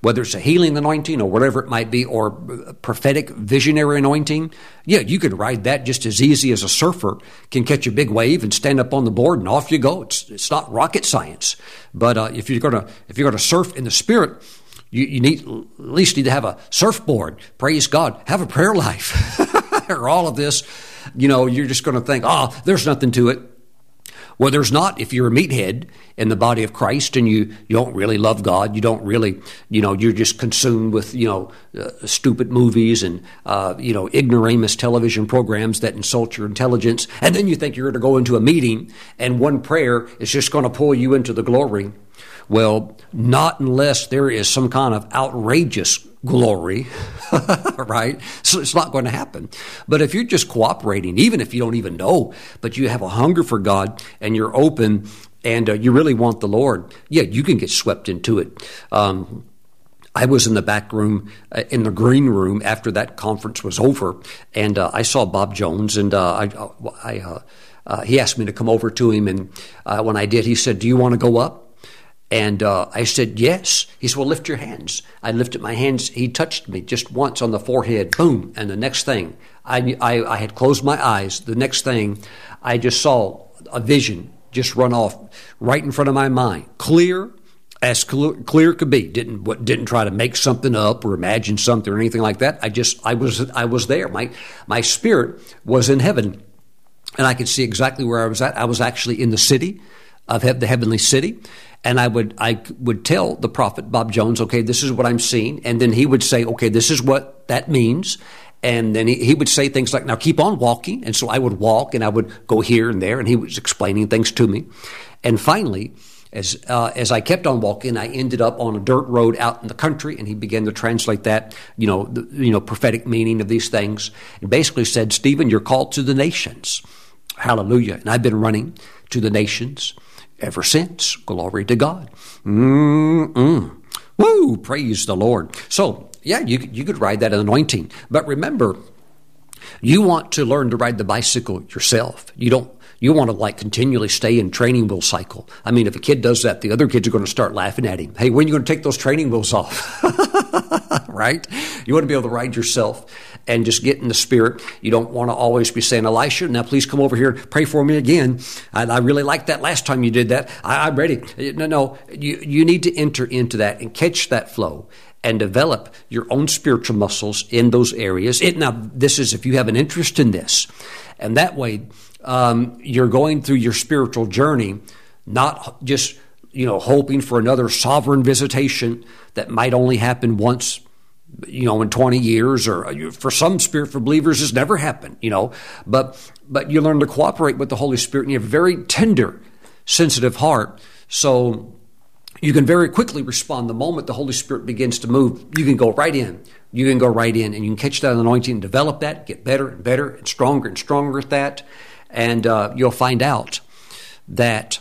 whether it's a healing anointing or whatever it might be, or prophetic visionary anointing, yeah, you can ride that just as easy as a surfer can catch a big wave and stand up on the board and off you go. It's it's not rocket science, but uh, if you're gonna if you're gonna surf in the spirit. You, you need at least need to have a surfboard. Praise God. Have a prayer life. or all of this, you know, you're just going to think, oh, there's nothing to it. Well, there's not if you're a meathead in the body of Christ and you, you don't really love God. You don't really, you know, you're just consumed with, you know, uh, stupid movies and, uh, you know, ignoramus television programs that insult your intelligence. And then you think you're going to go into a meeting and one prayer is just going to pull you into the glory. Well, not unless there is some kind of outrageous glory, right? So it's not going to happen. But if you're just cooperating, even if you don't even know, but you have a hunger for God and you're open and uh, you really want the Lord, yeah, you can get swept into it. Um, I was in the back room, uh, in the green room after that conference was over, and uh, I saw Bob Jones, and uh, I, uh, I uh, he asked me to come over to him, and when I did, he said, "Do you want to go up?" And uh, I said, Yes. He said, Well, lift your hands. I lifted my hands. He touched me just once on the forehead, boom. And the next thing, I, I, I had closed my eyes. The next thing, I just saw a vision just run off right in front of my mind, clear as clear, clear could be. Didn't what, didn't try to make something up or imagine something or anything like that. I just I was I was there. My my spirit was in heaven, and I could see exactly where I was at. I was actually in the city of the heavenly city, and I would I would tell the prophet Bob Jones, okay, this is what I'm seeing, and then he would say, okay, this is what that means. And then he, he would say things like, now keep on walking. And so I would walk and I would go here and there, and he was explaining things to me. And finally, as uh, as I kept on walking, I ended up on a dirt road out in the country, and he began to translate that, you know, the, you know, prophetic meaning of these things, and basically said, "Stephen, you're called to the nations." Hallelujah! And I've been running to the nations ever since. Glory to God. Mm-mm. Woo! Praise the Lord. So, yeah, you, you could ride that anointing. But remember, you want to learn to ride the bicycle yourself. You don't you want to like continually stay in training wheel cycle. I mean, if a kid does that, the other kids are going to start laughing at him. Hey, when are you going to take those training wheels off? right? You want to be able to ride yourself and just get in the spirit. You don't want to always be saying, Elisha, now please come over here and pray for me again. I, I really liked that last time you did that. I, I'm ready. No, no. You, you need to enter into that and catch that flow and develop your own spiritual muscles in those areas. It, now, this is if you have an interest in this. And that way, um, you're going through your spiritual journey, not just you know hoping for another sovereign visitation that might only happen once you know, in 20 years, or for some spiritual believers, it's never happened, you know. But but you learn to cooperate with the Holy Spirit, and you have a very tender, sensitive heart. So you can very quickly respond the moment the Holy Spirit begins to move. You can go right in. You can go right in, and you can catch that anointing and develop that, get better and better and stronger and stronger at that, and uh, you'll find out that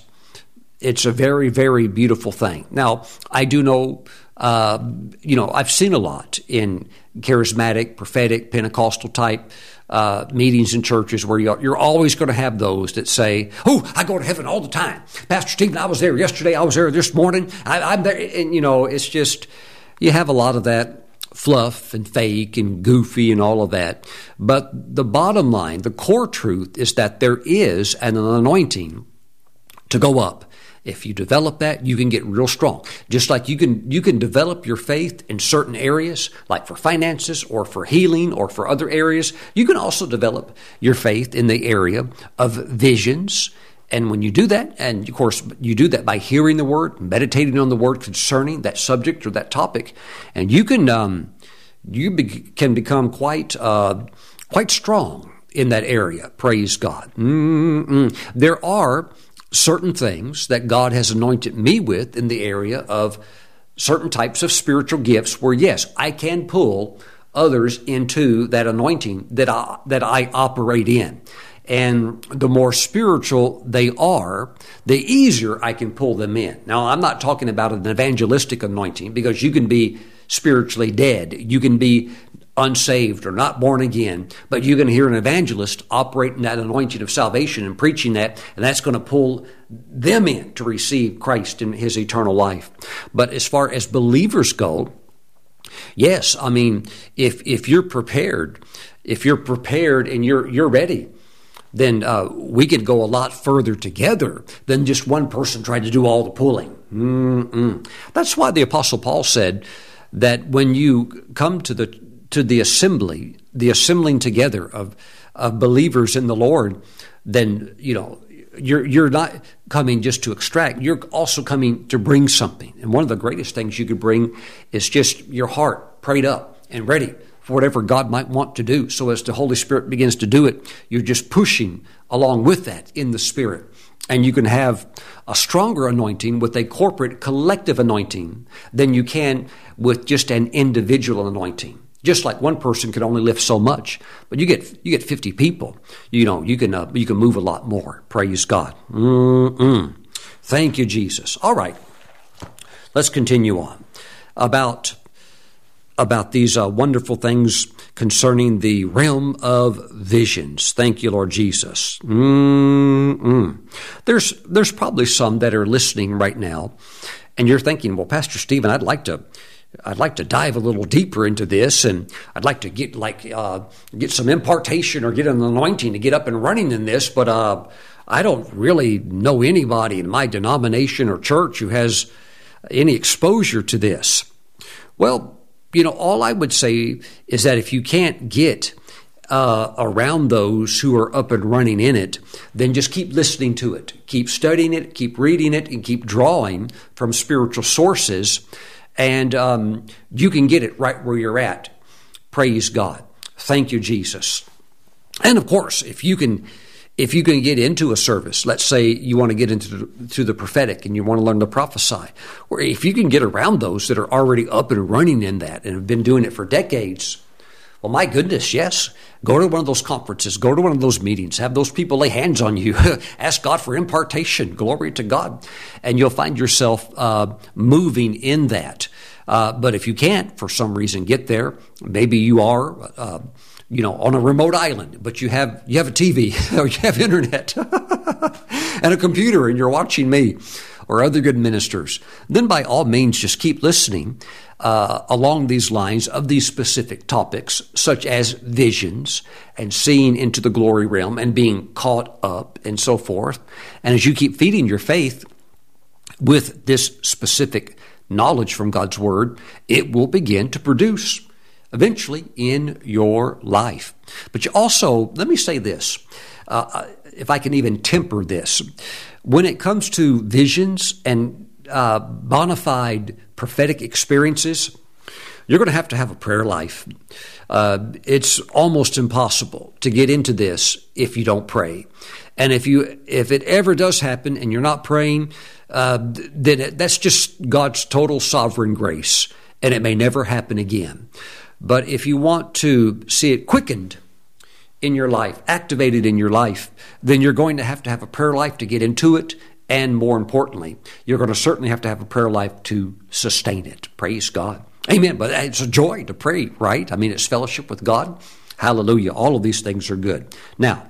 it's a very, very beautiful thing. Now, I do know uh, you know, I've seen a lot in charismatic, prophetic, Pentecostal type uh, meetings in churches where you're, you're always going to have those that say, "Oh, I go to heaven all the time." Pastor Stephen, I was there yesterday. I was there this morning. I, am there, and you know, it's just you have a lot of that fluff and fake and goofy and all of that. But the bottom line, the core truth is that there is an anointing to go up if you develop that, you can get real strong. Just like you can you can develop your faith in certain areas, like for finances or for healing or for other areas. You can also develop your faith in the area of visions. And when you do that, and of course you do that by hearing the word, meditating on the word concerning that subject or that topic, and you can um, you be- can become quite uh, quite strong in that area. Praise God. Mm-mm. There are certain things that God has anointed me with in the area of certain types of spiritual gifts where, yes, I can pull others into that anointing that I, that I operate in. And the more spiritual they are, the easier I can pull them in. Now, I'm not talking about an evangelistic anointing because you can be spiritually dead. You can be unsaved or not born again, but you're going to hear an evangelist operating that anointing of salvation and preaching that, and that's going to pull them in to receive Christ in his eternal life. But as far as believers go, yes, I mean, if if you're prepared, if you're prepared and you're you're ready, then uh, we could go a lot further together than just one person trying to do all the pulling. Mm-mm. That's why the Apostle Paul said that when you come to the to the assembly, the assembling together of, of believers in the Lord, then, you know, you're, you're not coming just to extract, you're also coming to bring something. And one of the greatest things you could bring is just your heart prayed up and ready for whatever God might want to do. So as the Holy Spirit begins to do it, you're just pushing along with that in the Spirit. And you can have a stronger anointing with a corporate collective anointing than you can with just an individual anointing. Just like one person could only lift so much, but you get you get fifty people, you know you can uh, you can move a lot more. Praise God. Mm-mm. Thank you, Jesus. All right, let's continue on about about these uh, wonderful things concerning the realm of visions. Thank you, Lord Jesus. Mm-mm. There's there's probably some that are listening right now, and you're thinking, well, Pastor Stephen, I'd like to I'd like to dive a little deeper into this, and I'd like to get like uh, get some impartation or get an anointing to get up and running in this. But uh, I don't really know anybody in my denomination or church who has any exposure to this. Well, you know, all I would say is that if you can't get uh, around those who are up and running in it, then just keep listening to it, keep studying it, keep reading it, and keep drawing from spiritual sources and um, you can get it right where you're at. Praise God. Thank you, Jesus. And of course, if you can, if you can get into a service, let's say you want to get into the, to the prophetic and you want to learn to prophesy, or if you can get around those that are already up and running in that and have been doing it for decades, well, my goodness, yes. Go to one of those conferences, go to one of those meetings, have those people lay hands on you, ask God for impartation, glory to God, and you'll find yourself uh, moving in that. Uh, but if you can't, for some reason, get there, maybe you are. Uh, you know, on a remote island, but you have you have a TV or you have internet and a computer, and you're watching me or other good ministers. Then, by all means, just keep listening uh, along these lines of these specific topics, such as visions and seeing into the glory realm and being caught up and so forth. And as you keep feeding your faith with this specific knowledge from God's Word, it will begin to produce eventually in your life. But you also, let me say this, uh, if I can even temper this, when it comes to visions and uh, bona fide prophetic experiences, you're going to have to have a prayer life. Uh, it's almost impossible to get into this if you don't pray. And if you if it ever does happen and you're not praying, uh, then it, that's just God's total sovereign grace, and it may never happen again. But if you want to see it quickened in your life, activated in your life, then you're going to have to have a prayer life to get into it and more importantly, you're going to certainly have to have a prayer life to sustain it. Praise God. Amen. But it's a joy to pray, right? I mean, it's fellowship with God. Hallelujah. All of these things are good. Now,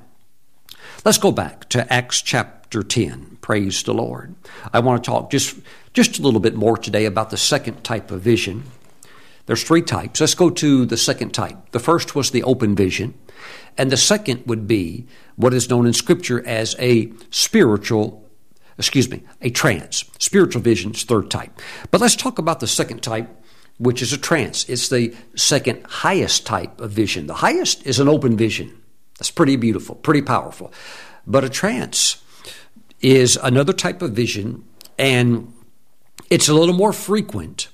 let's go back to Acts chapter 10. Praise the Lord. I want to talk just, just a little bit more today about the second type of vision. There's three types. Let's go to the second type. The first was the open vision, and the second would be what is known in Scripture as a spiritual excuse me, a trance. Spiritual vision's third type. But let's talk about the second type, which is a trance. It's the second highest type of vision. The highest is an open vision. That's pretty beautiful, pretty powerful. But a trance is another type of vision, and it's a little more frequent.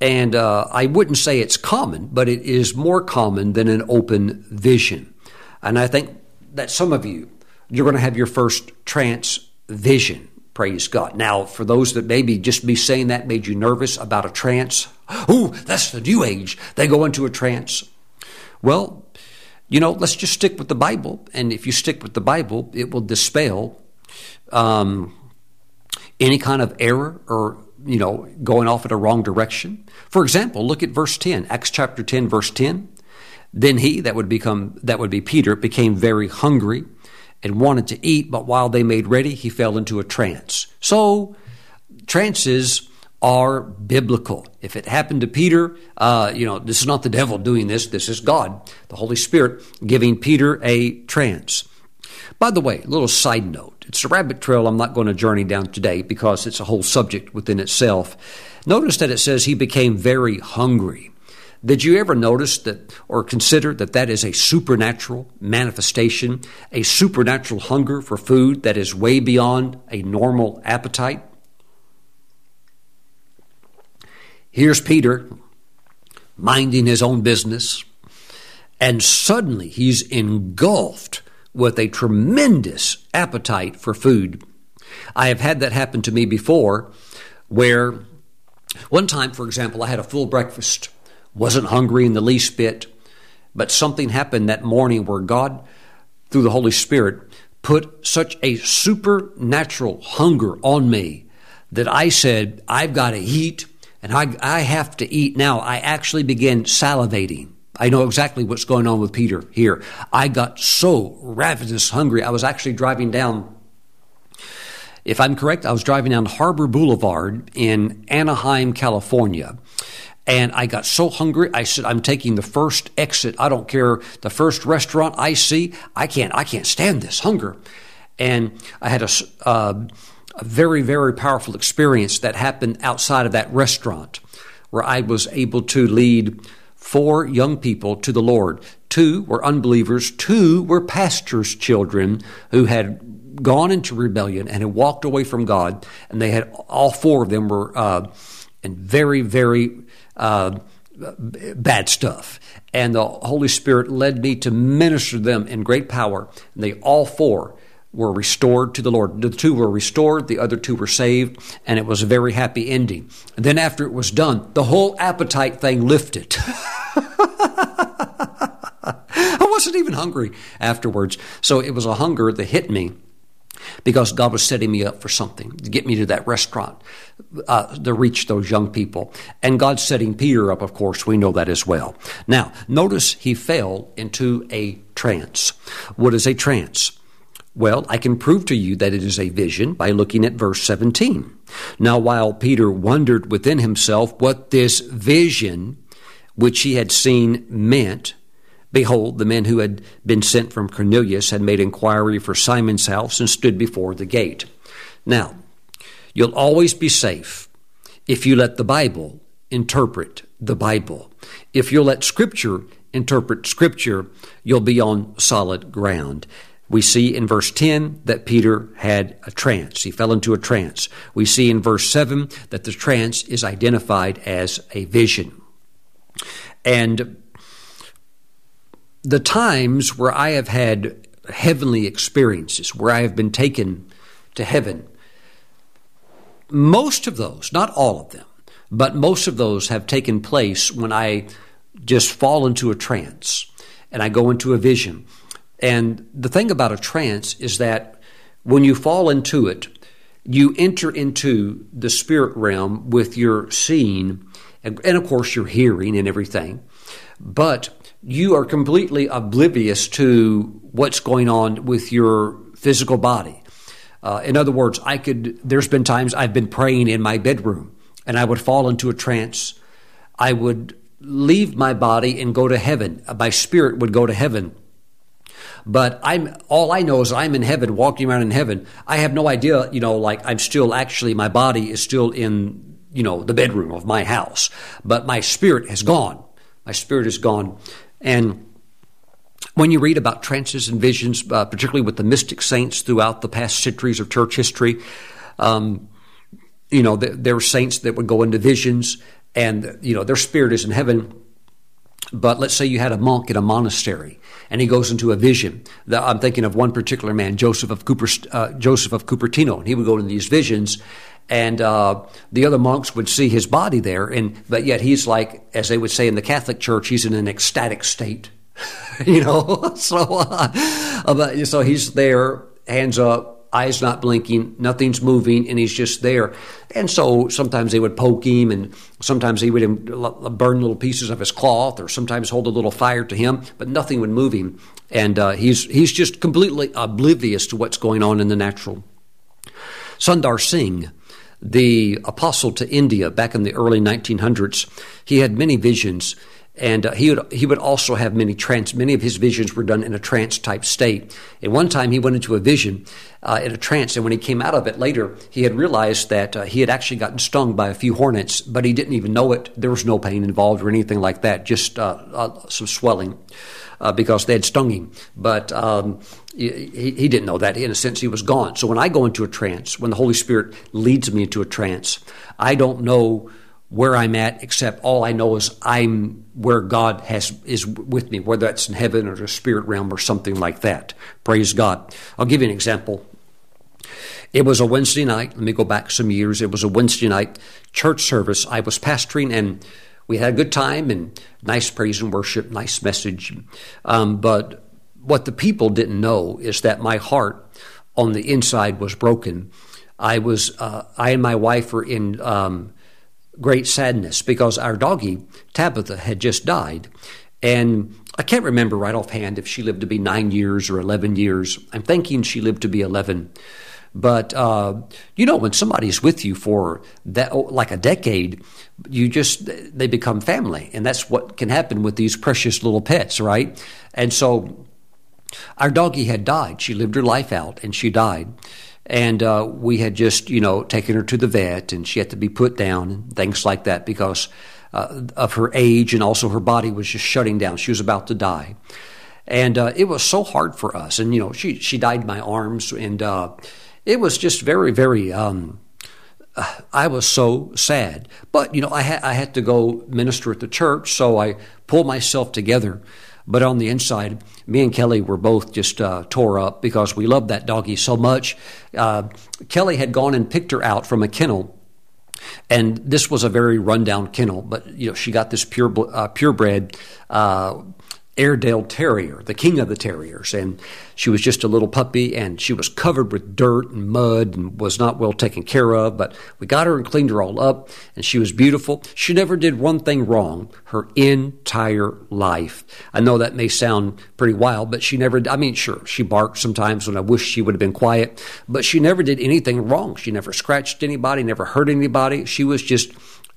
And uh, I wouldn't say it's common, but it is more common than an open vision. And I think that some of you, you're going to have your first trance vision. Praise God. Now, for those that maybe just me saying that made you nervous about a trance, oh, that's the new age. They go into a trance. Well, you know, let's just stick with the Bible. And if you stick with the Bible, it will dispel um, any kind of error or, you know, going off in a wrong direction. For example, look at verse 10, Acts chapter 10, verse 10. Then he, that would become, that would be Peter, became very hungry and wanted to eat, but while they made ready, he fell into a trance. So, trances are biblical. If it happened to Peter, uh, you know, this is not the devil doing this, this is God, the Holy Spirit, giving Peter a trance. By the way, a little side note. It's a rabbit trail I'm not going to journey down today because it's a whole subject within itself. Notice that it says he became very hungry. Did you ever notice that or consider that that is a supernatural manifestation, a supernatural hunger for food that is way beyond a normal appetite? Here's Peter minding his own business, and suddenly he's engulfed with a tremendous appetite for food. I have had that happen to me before where one time, for example, I had a full breakfast, wasn't hungry in the least bit, but something happened that morning where God, through the Holy Spirit, put such a supernatural hunger on me that I said, I've got to eat and I, I have to eat now. I actually began salivating. I know exactly what's going on with Peter here. I got so ravenous hungry. I was actually driving down, if I'm correct, I was driving down Harbor Boulevard in Anaheim, California. And I got so hungry, I said, I'm taking the first exit. I don't care. The first restaurant I see, I can't, I can't stand this hunger. And I had a, uh, a very, very powerful experience that happened outside of that restaurant where I was able to lead four young people to the Lord. Two were unbelievers, two were pastors' children who had gone into rebellion and had walked away from God, and they had all four of them were uh, in very, very uh, bad stuff. And the Holy Spirit led me to minister them in great power. And they all four were restored to the Lord. The two were restored, the other two were saved, and it was a very happy ending. And then after it was done, the whole appetite thing lifted. I wasn't even hungry afterwards. So it was a hunger that hit me because God was setting me up for something to get me to that restaurant uh, to reach those young people. And God's setting Peter up, of course, we know that as well. Now, notice he fell into a trance. What is a trance? Well, I can prove to you that it is a vision by looking at verse 17. Now, while Peter wondered within himself what this vision which he had seen meant, behold, the men who had been sent from Cornelius had made inquiry for Simon's house and stood before the gate. Now, you'll always be safe if you let the Bible interpret the Bible. If you'll let Scripture interpret Scripture, you'll be on solid ground. We see in verse 10 that Peter had a trance. He fell into a trance. We see in verse 7 that the trance is identified as a vision. And the times where I have had heavenly experiences, where I have been taken to heaven, most of those, not all of them, but most of those have taken place when I just fall into a trance and I go into a vision and the thing about a trance is that when you fall into it, you enter into the spirit realm with your seeing and, and, of course your hearing and everything, but you are completely oblivious to what's going on with your physical body. Uh, in other words, I could. There's been times I've been praying in my bedroom, and I would fall into a trance. I would leave my body and go to heaven. My spirit would go to heaven but I'm all I know is I'm in heaven, walking around in heaven. I have no idea, you know, like I'm still actually my body is still in, you know, the bedroom of my house, but my spirit has gone. My spirit is gone, and when you read about trances and visions, uh, particularly with the mystic saints throughout the past centuries of church history, um, you know, there, there were saints that would go into visions, and you know, their spirit is in heaven But let's say you had a monk in a monastery, and he goes into a vision. I'm thinking of one particular man, Joseph of Cooper, uh, Joseph of Cupertino, and he would go into these visions, and uh, the other monks would see his body there, and but yet he's like, as they would say in the Catholic Church, he's in an ecstatic state, you know. so, uh, so he's there, hands up, eyes not blinking, nothing's moving, and he's just there. And so sometimes they would poke him, and sometimes he would burn little pieces of his cloth, or sometimes hold a little fire to him, but nothing would move him. And uh, he's he's just completely oblivious to what's going on in the natural. Sundar Singh, the apostle to India back in the early 1900s, he had many visions and uh, he would he would also have many trance. Many of his visions were done in a trance type state. At one time, he went into a vision uh, in a trance, and when he came out of it later, he had realized that uh, he had actually gotten stung by a few hornets, but he didn't even know it. There was no pain involved or anything like that, just uh, uh, some swelling. Uh, because they had stung him. But um, he, he, didn't know that. In a sense, he was gone. So when I go into a trance, when the Holy Spirit leads me into a trance, I don't know where I'm at, except all I know is I'm where God has is with me, whether that's in heaven or the spirit realm or something like that. Praise God. I'll give you an example. It was a Wednesday night. Let me go back some years. It was a Wednesday night church service. I was pastoring and we had a good time and nice praise and worship, nice message. Um, but what the people didn't know is that my heart on the inside was broken. I was, uh, I and my wife were in um, great sadness because our doggie, Tabitha, had just died. And I can't remember right offhand if she lived to be nine years or 11 years. I'm thinking she lived to be 11. But, uh, you know, when somebody's with you for that, oh, like a decade, you just, they become family. And that's what can happen with these precious little pets, right? And so our doggie had died. She lived her life out and she died and uh, we had just you know taken her to the vet and she had to be put down and things like that because uh, of her age and also her body was just shutting down. She was about to die. And uh, it was so hard for us and you know she she died in my arms and uh, it was just very very um, I was so sad, but you know I had I had to go minister at the church, so I pulled myself together but on the inside, me and Kelly were both just uh, tore up because we loved that doggie so much. Uh, Kelly had gone and picked her out from a kennel and this was a very rundown kennel, but you know she got this pure uh, purebred uh, Airedale Terrier, the king of the terriers. And she was just a little puppy and she was covered with dirt and mud and was not well taken care of. But we got her and cleaned her all up and she was beautiful. She never did one thing wrong her entire life. I know that may sound pretty wild, but she never, I mean, sure, she barked sometimes when I wish she would have been quiet, but she never did anything wrong. She never scratched anybody, never hurt anybody. She was just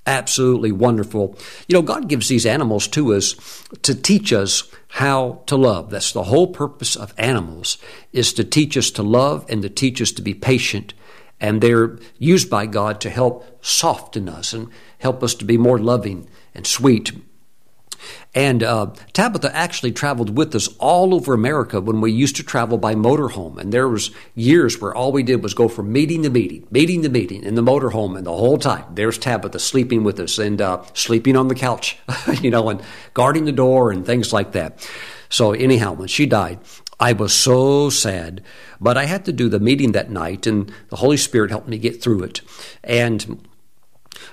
absolutely wonderful. You know, God gives these animals to us to teach us how to love. That's the whole purpose of animals is to teach us to love and to teach us to be patient. And they're used by God to help soften us and help us to be more loving and sweet and uh, Tabitha actually traveled with us all over America when we used to travel by motorhome. And there was years where all we did was go from meeting to meeting, meeting to meeting in the motorhome, and the whole time there's Tabitha sleeping with us and uh, sleeping on the couch, you know, and guarding the door and things like that. So anyhow, when she died, I was so sad, but I had to do the meeting that night, and the Holy Spirit helped me get through it. And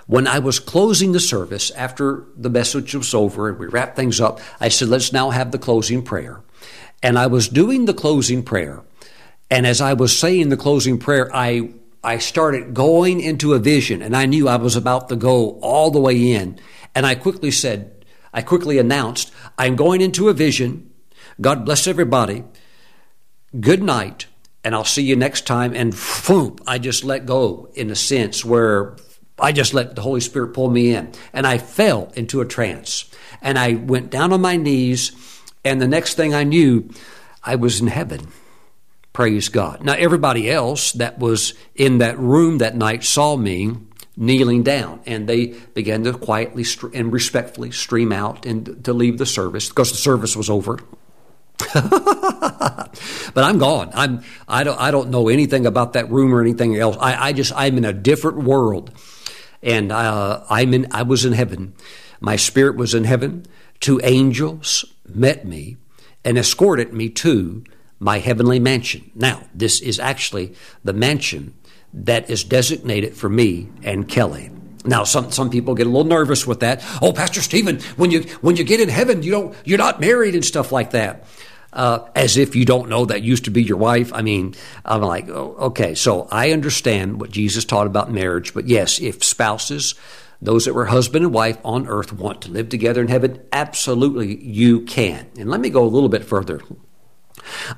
when I was closing the service after the message was over and we wrapped things up, I said, let's now have the closing prayer. And I was doing the closing prayer. And as I was saying the closing prayer, I, I started going into a vision and I knew I was about to go all the way in. And I quickly said, I quickly announced, I'm going into a vision. God bless everybody. Good night. And I'll see you next time. And boom, I just let go in a sense where I just let the Holy Spirit pull me in. And I fell into a trance. And I went down on my knees. And the next thing I knew, I was in heaven. Praise God. Now, everybody else that was in that room that night saw me kneeling down. And they began to quietly and respectfully stream out and to leave the service because the service was over. but I'm gone. I'm I don't I don't know anything about that room or anything else. I, I just I'm in a different world and uh, I'm in, I was in heaven. My spirit was in heaven. two angels met me and escorted me to my heavenly mansion. Now, this is actually the mansion that is designated for me and Kelly. Now, some, some people get a little nervous with that. Oh, Pastor Stephen, when you when you get in heaven, you don't you're not married and stuff like that. Uh, as if you don't know that used to be your wife. I mean, I'm like, oh, okay, so I understand what Jesus taught about marriage, but yes, if spouses, those that were husband and wife on earth, want to live together in heaven, absolutely you can. And let me go a little bit further.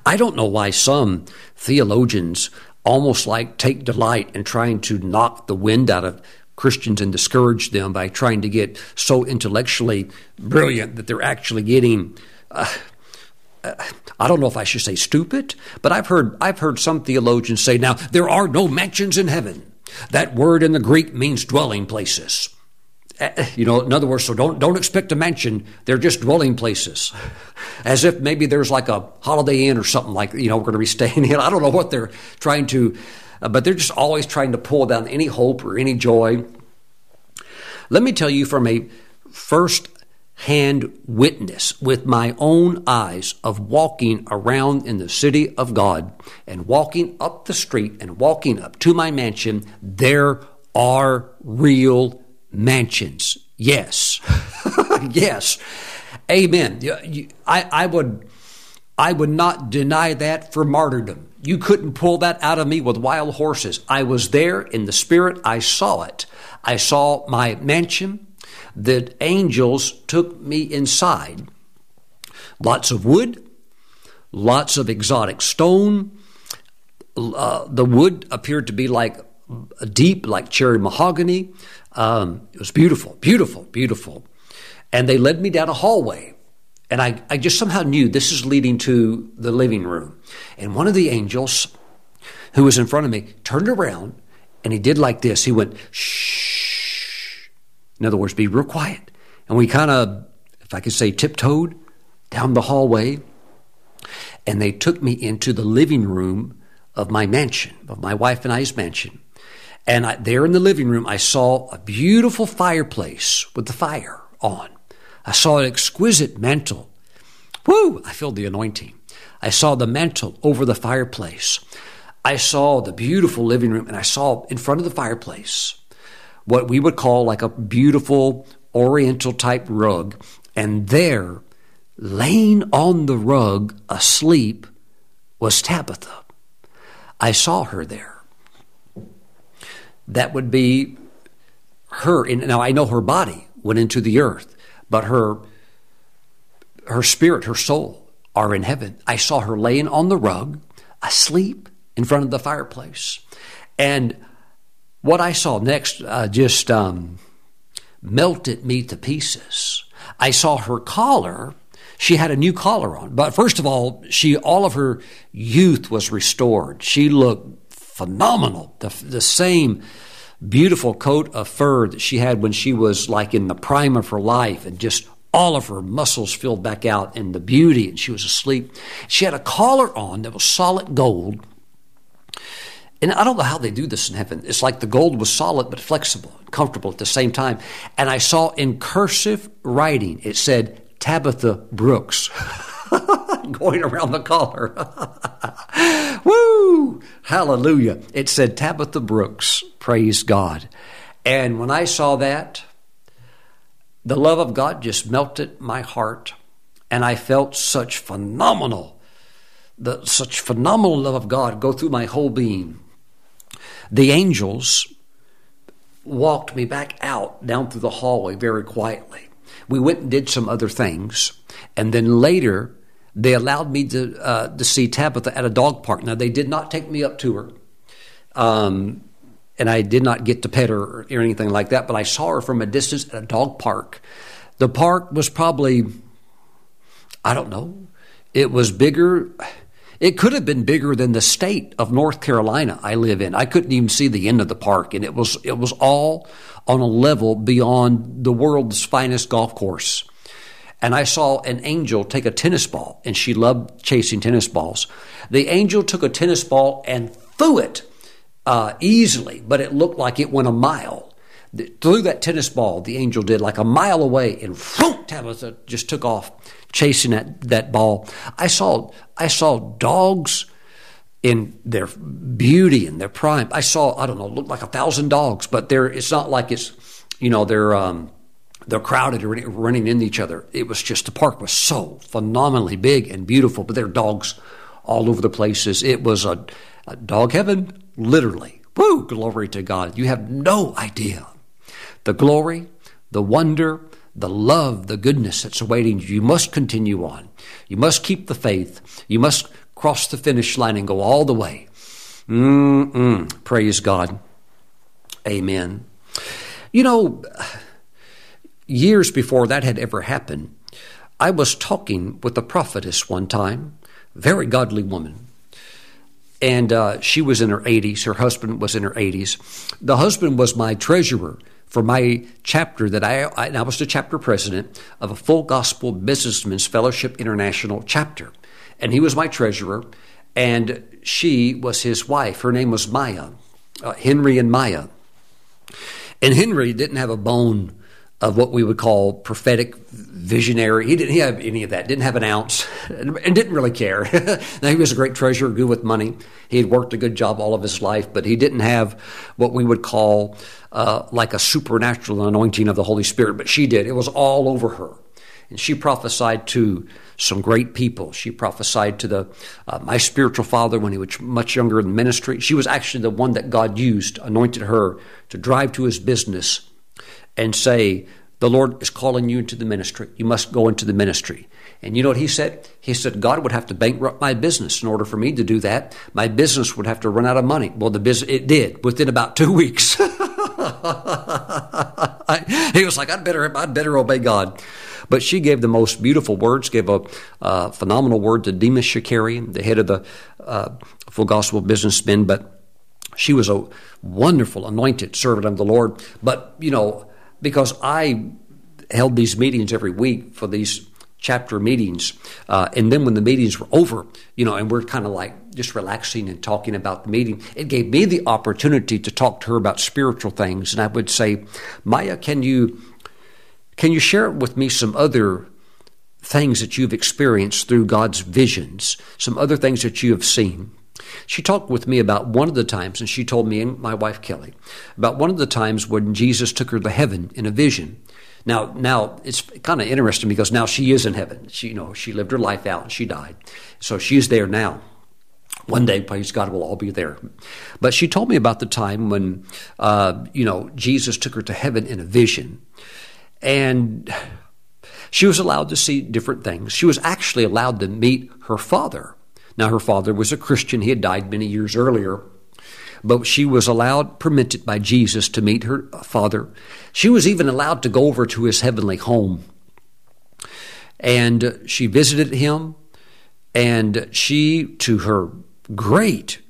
I don't know why some theologians almost like take delight in trying to knock the wind out of Christians and discourage them by trying to get so intellectually brilliant that they're actually getting. Uh, I don't know if I should say stupid, but I've heard I've heard some theologians say now there are no mansions in heaven. That word in the Greek means dwelling places. Uh, you know, in other words, so don't don't expect a mansion. They're just dwelling places, as if maybe there's like a Holiday Inn or something like you know we're going to be staying in. I don't know what they're trying to, uh, but they're just always trying to pull down any hope or any joy. Let me tell you from a first hand witness with my own eyes of walking around in the city of God and walking up the street and walking up to my mansion, there are real mansions. Yes. yes. Amen. I, I would I would not deny that for martyrdom. You couldn't pull that out of me with wild horses. I was there in the spirit. I saw it. I saw my mansion that angels took me inside. Lots of wood, lots of exotic stone. Uh, the wood appeared to be like deep, like cherry mahogany. Um, it was beautiful, beautiful, beautiful. And they led me down a hallway. And I, I just somehow knew this is leading to the living room. And one of the angels who was in front of me turned around and he did like this. He went, shh in other words, be real quiet. And we kind of, if I could say, tiptoed down the hallway. And they took me into the living room of my mansion, of my wife and I's mansion. And I, there in the living room, I saw a beautiful fireplace with the fire on. I saw an exquisite mantle. Woo! I felt the anointing. I saw the mantle over the fireplace. I saw the beautiful living room, and I saw in front of the fireplace what we would call like a beautiful oriental type rug. And there, laying on the rug asleep, was Tabitha. I saw her there. That would be her. Now I know her body went into the earth, but her her spirit, her soul are in heaven. I saw her laying on the rug, asleep in front of the fireplace. And what I saw next uh, just um, melted me to pieces. I saw her collar. She had a new collar on, but first of all, she all of her youth was restored. She looked phenomenal. The, the same beautiful coat of fur that she had when she was like in the prime of her life, and just all of her muscles filled back out, and the beauty, and she was asleep. She had a collar on that was solid gold and I don't know how they do this in heaven. It's like the gold was solid but flexible, comfortable at the same time. And I saw in cursive writing, it said Tabitha Brooks going around the collar. Woo! Hallelujah. It said Tabitha Brooks. Praise God. And when I saw that, the love of God just melted my heart. And I felt such phenomenal, the, such phenomenal love of God go through my whole being. The angels walked me back out down through the hallway very quietly. We went and did some other things, and then later they allowed me to uh, to see Tabitha at a dog park. Now they did not take me up to her, um, and I did not get to pet her or anything like that. But I saw her from a distance at a dog park. The park was probably, I don't know, it was bigger it could have been bigger than the state of North Carolina I live in. I couldn't even see the end of the park, and it was it was all on a level beyond the world's finest golf course. And I saw an angel take a tennis ball, and she loved chasing tennis balls. The angel took a tennis ball and threw it uh, easily, but it looked like it went a mile. Threw that tennis ball, the angel did, like a mile away, and whoop, Tabitha just took off chasing that, that ball. I saw, I saw dogs in their beauty and their prime. I saw, I don't know, looked like a thousand dogs, but they're, it's not like it's, you know, they're, um, they're crowded or running into each other. It was just the park was so phenomenally big and beautiful, but there are dogs all over the places. It was a, a dog heaven, literally. Woo! Glory to God. You have no idea the glory, the wonder, the love, the goodness that's awaiting you. You must continue on. You must keep the faith. You must cross the finish line and go all the way. Mm-mm. Praise God. Amen. You know, years before that had ever happened, I was talking with a prophetess one time, very godly woman. And uh, she was in her 80s. Her husband was in her 80s. The husband was my treasurer for my chapter that I, I, I was the chapter president of a full gospel businessmen's fellowship international chapter. And he was my treasurer, and she was his wife. Her name was Maya, uh, Henry and Maya. And Henry didn't have a bone of what we would call prophetic visionary. He didn't he have any of that, didn't have an ounce, and didn't really care. now, he was a great treasurer, good with money. He had worked a good job all of his life, but he didn't have what we would call uh, like a supernatural anointing of the Holy Spirit, but she did. It was all over her. And she prophesied to some great people. She prophesied to the uh, my spiritual father when he was much younger in ministry. She was actually the one that God used, anointed her to drive to his business and say, The Lord is calling you into the ministry. You must go into the ministry. And you know what he said? He said, God would have to bankrupt my business in order for me to do that. My business would have to run out of money. Well, the business, it did within about two weeks. he was like, I'd better, I'd better obey God. But she gave the most beautiful words, gave a uh, phenomenal word to Demos Shakarian, the head of the uh, Full Gospel Businessmen. But she was a wonderful, anointed servant of the Lord. But, you know, because I held these meetings every week for these chapter meetings. Uh, and then when the meetings were over, you know, and we're kind of like just relaxing and talking about the meeting, it gave me the opportunity to talk to her about spiritual things. And I would say, Maya, can you can you share with me some other things that you've experienced through God's visions, some other things that you have seen? She talked with me about one of the times, and she told me and my wife Kelly about one of the times when Jesus took her to heaven in a vision. Now, now it's kind of interesting because now she is in heaven. She, you know, she lived her life out and she died, so she's there now. One day, praise God, we'll all be there. But she told me about the time when, uh, you know, Jesus took her to heaven in a vision, and she was allowed to see different things. She was actually allowed to meet her father. Now, her father was a Christian. He had died many years earlier. But she was allowed, permitted by Jesus to meet her father. She was even allowed to go over to his heavenly home. And she visited him. And she, to her great,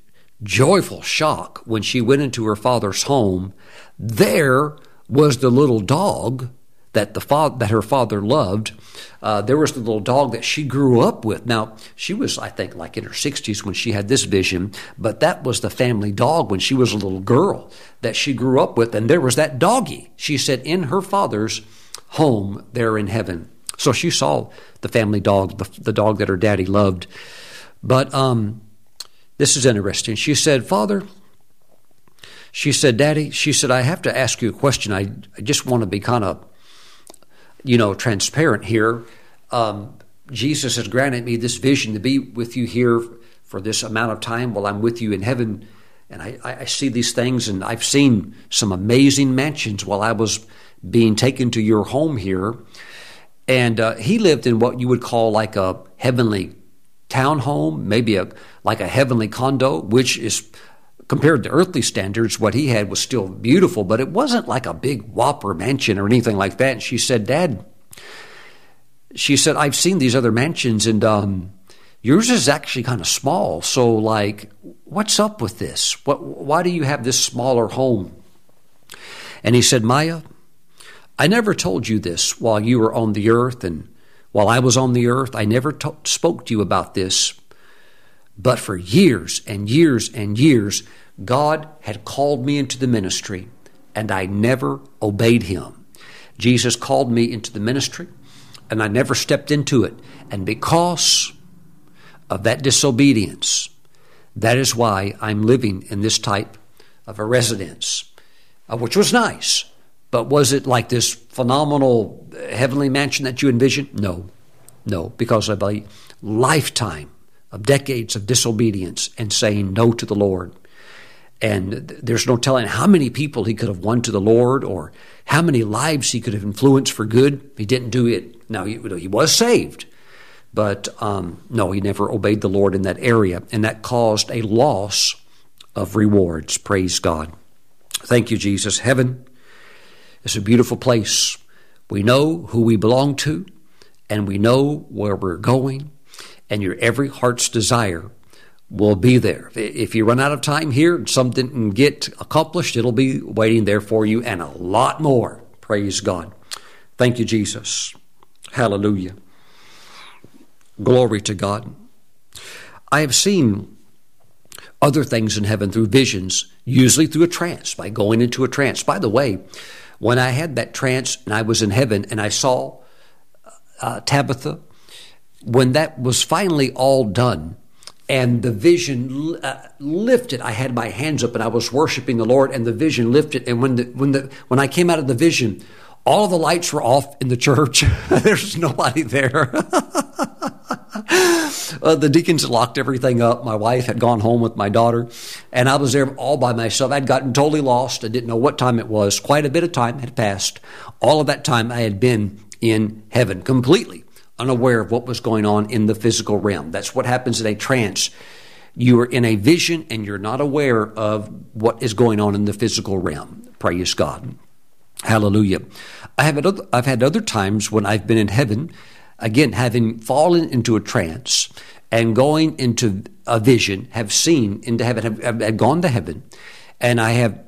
joyful shock, when she went into her father's home, there was the little dog that the fa- that her father loved. Uh, there was the little dog that she grew up with. Now she was, I think, like in her sixties when she had this vision, but that was the family dog when she was a little girl that she grew up with, and there was that doggy. She said in her father's home there in heaven. So she saw the family dog, the, the dog that her daddy loved. But um, this is interesting. She said, Father, she said, Daddy, she said, I have to ask you a question. I, I just want to be kind of you know, transparent here. Um, Jesus has granted me this vision to be with you here for this amount of time while I'm with you in heaven. And I, I see these things, and I've seen some amazing mansions while I was being taken to your home here. And uh, he lived in what you would call like a heavenly townhome, maybe a like a heavenly condo, which is compared to earthly standards, what he had was still beautiful, but it wasn't like a big whopper mansion or anything like that. And she said, Dad, she said, I've seen these other mansions and um, yours is actually kind of small. So, like, what's up with this? What, why do you have this smaller home? And he said, Maya, I never told you this while you were on the earth and while I was on the earth. I never t- spoke to you about this. But for years and years and years, God had called me into the ministry and I never obeyed him. Jesus called me into the ministry, and I never stepped into it. And because of that disobedience, that is why I'm living in this type of a residence, uh, which was nice. But was it like this phenomenal heavenly mansion that you envisioned? No, no, because of a lifetime of decades of disobedience and saying no to the Lord. And there's no telling how many people he could have won to the Lord or how many lives he could have influenced for good. He didn't do it. Now, he, was saved, but um, no, he never obeyed the Lord in that area. And that caused a loss of rewards. Praise God. Thank you, Jesus. Heaven is a beautiful place. We know who we belong to, and we know where we're going, and your every heart's desire will be there. If you run out of time here and something didn't get accomplished, it'll be waiting there for you and a lot more. Praise God. Thank you, Jesus. Hallelujah. Glory to God. I have seen other things in heaven through visions, usually through a trance, by going into a trance. By the way, when I had that trance and I was in heaven and I saw uh, Tabitha, when that was finally all done, and the vision uh, lifted. I had my hands up and I was worshiping the Lord, and the vision lifted. And when the when the when I came out of the vision, all the lights were off in the church. There's nobody there. uh, the deacons locked everything up. My wife had gone home with my daughter, and I was there all by myself. I'd gotten totally lost. I didn't know what time it was. Quite a bit of time had passed. All of that time, I had been in heaven completely unaware of what was going on in the physical realm. That's what happens in a trance. You are in a vision and you're not aware of what is going on in the physical realm. Praise God. Hallelujah. I have other, I've had other times when I've been in heaven, again, having fallen into a trance and going into a vision, have seen into heaven, have, have gone to heaven, and I have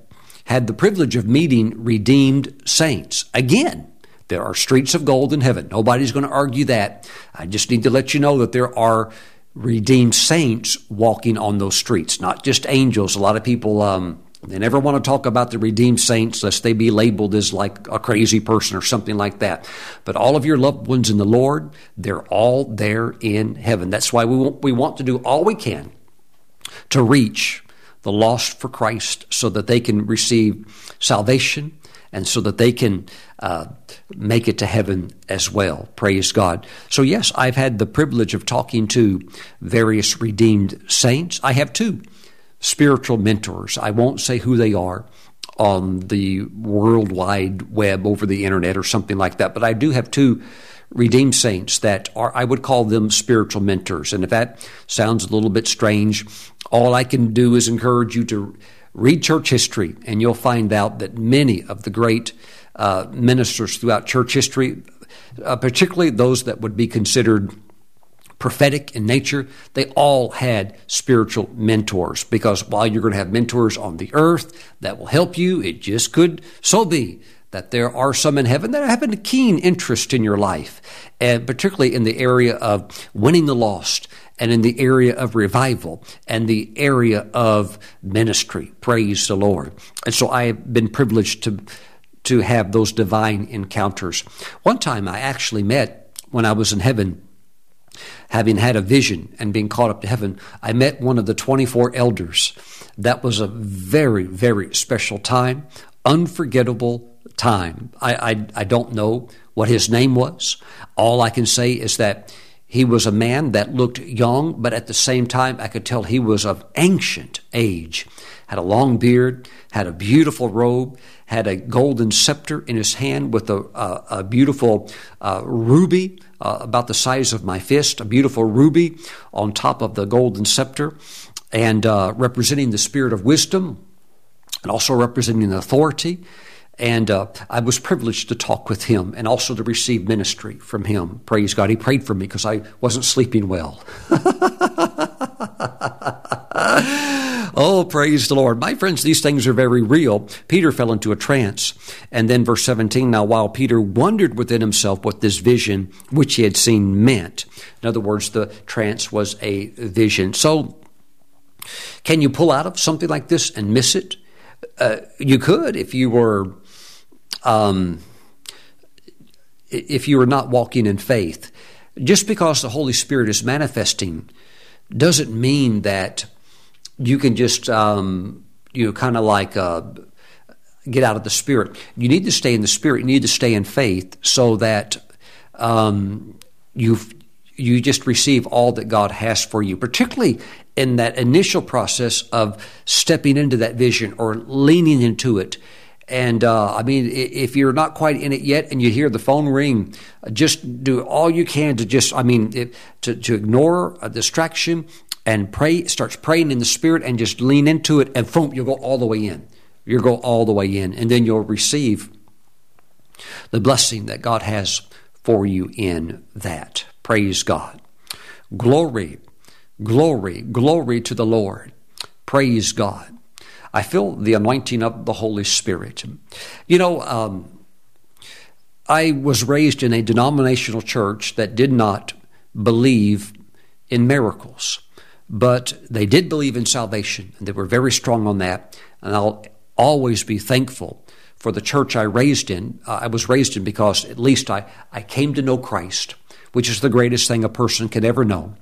had the privilege of meeting redeemed saints. Again, there are streets of gold in heaven. Nobody's going to argue that. I just need to let you know that there are redeemed saints walking on those streets, not just angels. A lot of people, um, they never want to talk about the redeemed saints lest they be labeled as like a crazy person or something like that. But all of your loved ones in the Lord, they're all there in heaven. That's why we want, we want to do all we can to reach the lost for Christ so that they can receive salvation and so that they can uh, make it to heaven as well. Praise God. So, yes, I've had the privilege of talking to various redeemed saints. I have two spiritual mentors. I won't say who they are on the world wide web over the internet or something like that, but I do have two redeemed saints that are, I would call them spiritual mentors. And if that sounds a little bit strange, all I can do is encourage you to Read church history, and you'll find out that many of the great uh, ministers throughout church history, uh, particularly those that would be considered prophetic in nature, they all had spiritual mentors. Because while you're going to have mentors on the earth that will help you, it just could so be that there are some in heaven that have a keen interest in your life, and particularly in the area of winning the lost and in the area of revival and the area of ministry. Praise the Lord. And so I have been privileged to, to have those divine encounters. One time I actually met when I was in heaven having had a vision and being caught up to heaven, I met one of the 24 elders. That was a very, very special time, unforgettable time. I, I, I, don't know what his name was. All I can say is that he was a man that looked young, but at the same time, I could tell he was of ancient age. Had a long beard, had a beautiful robe, had a golden scepter in his hand with a, a, a beautiful uh, ruby uh, about the size of my fist, a beautiful ruby on top of the golden scepter, and uh, representing the spirit of wisdom and also representing authority and uh, I was privileged to talk with him and also to receive ministry from him. Praise God. He prayed for me because I wasn't sleeping well. oh, praise the Lord. My friends, these things are very real. Peter fell into a trance. And then verse 17 now, while Peter wondered within himself what this vision which he had seen meant. In other words, the trance was a vision. So, can you pull out of something like this and miss it? uh, you could if you were um, if you were not walking in faith. Just because the Holy Spirit is manifesting doesn't mean that you can just um, you know kind of like uh, get out of the Spirit. You need to stay in the Spirit. You need to stay in faith so that um, you you just receive all that God has for you, particularly in that initial process of stepping into that vision or leaning into it. And uh, I mean, if you're not quite in it yet and you hear the phone ring, just do all you can to just, I mean, to, to ignore a distraction and pray, starts praying in the Spirit and just lean into it, and boom, you'll go all the way in. You'll go all the way in, and then you'll receive the blessing that God has for you in that. Praise God. Glory, glory, glory to the Lord. Praise God. I feel the anointing of the Holy Spirit. You know, um, I was raised in a denominational church that did not believe in miracles, but they did believe in salvation, and they were very strong on that. And I'll always be thankful for the church I raised in. Uh, I was raised in because at least I, I came to know Christ, which is the greatest thing a person can ever know.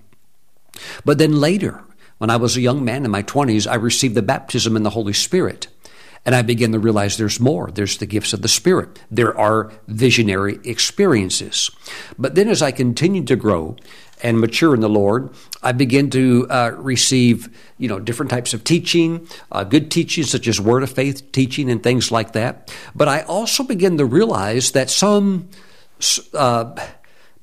But then later, when I was a young man in my 20s, I received the baptism in the Holy Spirit. And I began to realize there's more. There's the gifts of the Spirit. There are visionary experiences. But then as I continued to grow and mature in the Lord, I begin to uh, receive, you know, different types of teaching, uh, good teaching such as Word of Faith teaching and things like that. But I also begin to realize that some, uh,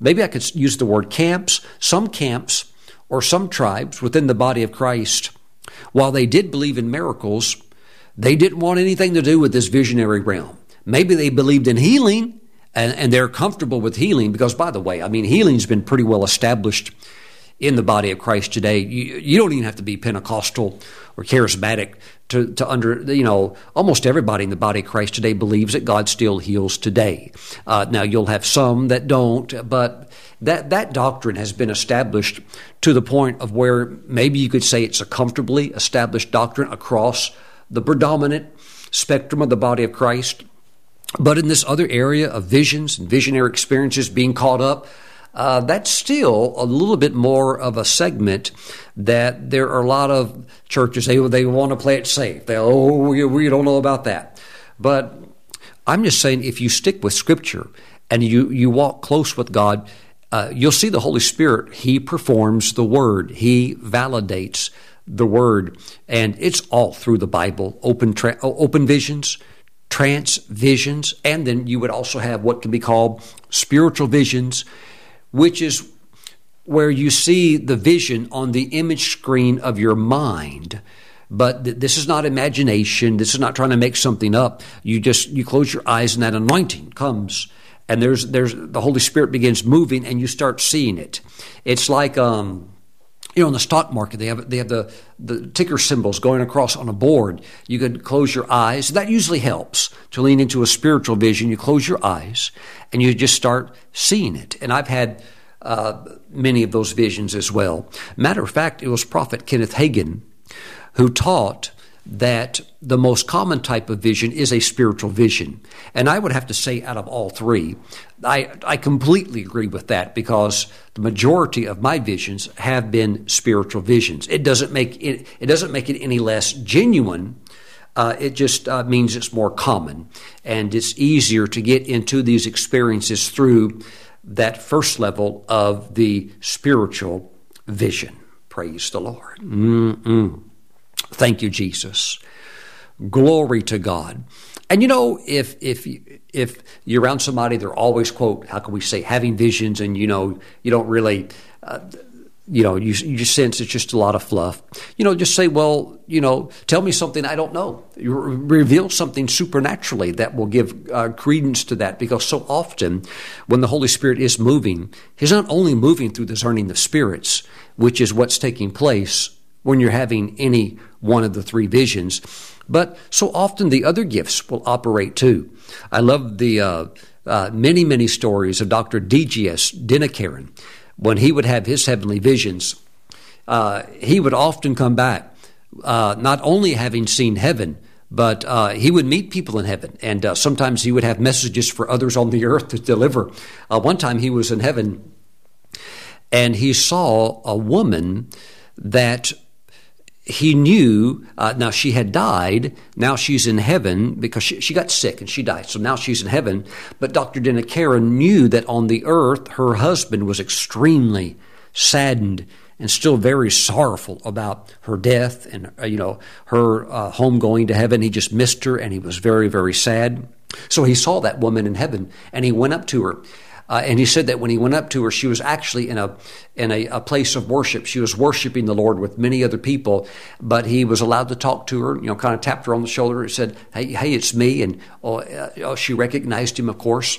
maybe I could use the word camps, some camps or some tribes within the body of Christ, while they did believe in miracles, they didn't want anything to do with this visionary realm. Maybe they believed in healing and, and they're comfortable with healing because, by the way, I mean, healing's been pretty well established in the body of Christ today. You, you don't even have to be Pentecostal or charismatic to, to under, you know, almost everybody in the body of Christ today believes that God still heals today. Uh, now, you'll have some that don't, but that, that doctrine has been established to the point of where maybe you could say it's a comfortably established doctrine across the predominant spectrum of the body of Christ. But in this other area of visions and visionary experiences being caught up, uh, that's still a little bit more of a segment that there are a lot of churches, they, they want to play it safe. They, oh, we, we don't know about that. But I'm just saying, if you stick with Scripture and you, you walk close with God, uh, you'll see the Holy Spirit. He performs the Word, He validates the Word. And it's all through the Bible open, tra- open visions, trance visions, and then you would also have what can be called spiritual visions which is where you see the vision on the image screen of your mind. But th- this is not imagination. This is not trying to make something up. You just you close your eyes and that anointing comes, and there's there's the Holy Spirit begins moving, and you start seeing it. It's like um, you know, in the stock market, they have they have the the ticker symbols going across on a board. You can close your eyes. That usually helps to lean into a spiritual vision. You close your eyes and you just start seeing it. And I've had uh, many of those visions as well. Matter of fact, it was Prophet Kenneth Hagin who taught that the most common type of vision is a spiritual vision. And I would have to say, out of all three, I, I completely agree with that because the majority of my visions have been spiritual visions. It doesn't make it, it doesn't make it any less genuine. Uh, it just uh, means it's more common and it's easier to get into these experiences through that first level of the spiritual vision. Praise the Lord. Mm-mm. Thank you, Jesus. Glory to God. And you know, if if if you're around somebody, they're always quote, how can we say, having visions, and you know, you don't really, uh, you know, you you just sense it's just a lot of fluff. You know, just say, well, you know, tell me something I don't know. You reveal something supernaturally that will give uh, credence to that, because so often, when the Holy Spirit is moving, He's not only moving through discerning the spirits, which is what's taking place when you're having any one of the three visions. But so often the other gifts will operate too. I love the uh, uh, many, many stories of Dr. D.G.S. Dinakaran. When he would have his heavenly visions, uh, he would often come back, uh, not only having seen heaven, but uh, he would meet people in heaven, and uh, sometimes he would have messages for others on the earth to deliver. Uh, one time he was in heaven, and he saw a woman that he knew uh, now she had died now she's in heaven because she, she, got sick and she died so now she's in heaven. But dr Karen knew that on the earth her husband was extremely saddened and still very sorrowful about her death and uh, you know her uh, home going to heaven. He just missed her and he was very very sad. So he saw that woman in heaven and he went up to her uh, and he said that when he went up to her, she was actually in a in a, a, place of worship. She was worshiping the Lord with many other people, but he was allowed to talk to her. You know, kind of tapped her on the shoulder and said, "Hey, hey, it's me." And oh, uh, oh she recognized him, of course.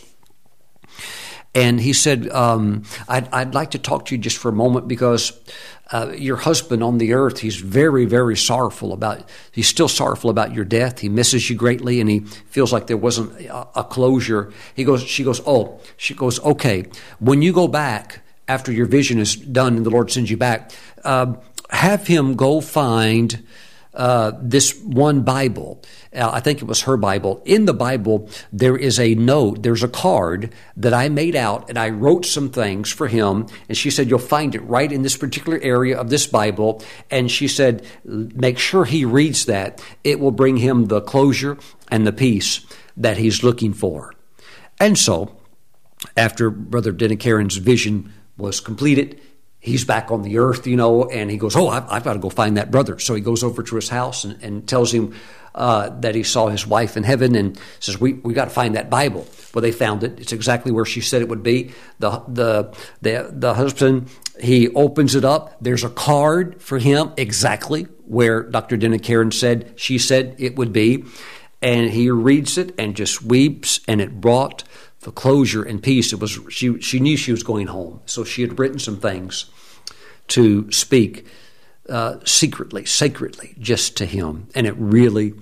And he said, um, I'd, I'd, like to talk to you just for a moment because uh, your husband on the earth, he's very, very sorrowful about, he's still sorrowful about your death. He misses you greatly and he feels like there wasn't a, a closure. He goes, she goes, Oh, she goes, okay, when you go back after your vision is done and the Lord sends you back, uh, have him go find uh, this one Bible. Uh, I think it was her Bible. In the Bible, there is a note, there's a card that I made out, and I wrote some things for him. And she said, You'll find it right in this particular area of this Bible. And she said, Make sure he reads that. It will bring him the closure and the peace that he's looking for. And so, after Brother Dinakaran's vision was completed, he's back on the earth, you know, and he goes, Oh, I've, I've got to go find that brother. So he goes over to his house and, and tells him uh, that he saw his wife in heaven and says, We, we got to find that Bible. Well, they found it. It's exactly where she said it would be. The, the, the, the husband, he opens it up. There's a card for him exactly where Dr. Dinakaran said she said it would be. And he reads it and just weeps, and it brought the closure and peace. It was she she knew she was going home, so she had written some things to speak uh, secretly, sacredly, just to him. And it really,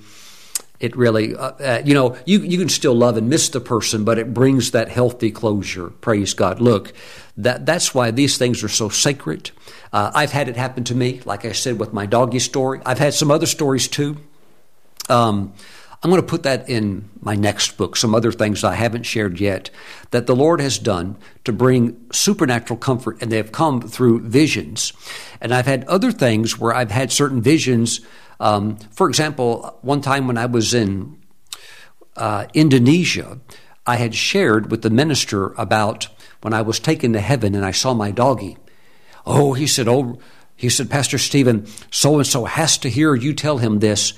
it really, uh, uh, you know, you, you can still love and miss the person, but it brings that healthy closure. Praise God. Look, that, that's why these things are so sacred. Uh, I've had it happen to me, like I said, with my doggy story. I've had some other stories too. Um, I'm going to put that in my next book, some other things I haven't shared yet that the Lord has done to bring supernatural comfort, and they have come through visions. And I've had other things where I've had certain visions. Um, for example, one time when I was in uh, Indonesia, I had shared with the minister about when I was taken to heaven and I saw my doggie. Oh, he said, Oh, he said, Pastor Stephen, so and so has to hear you tell him this.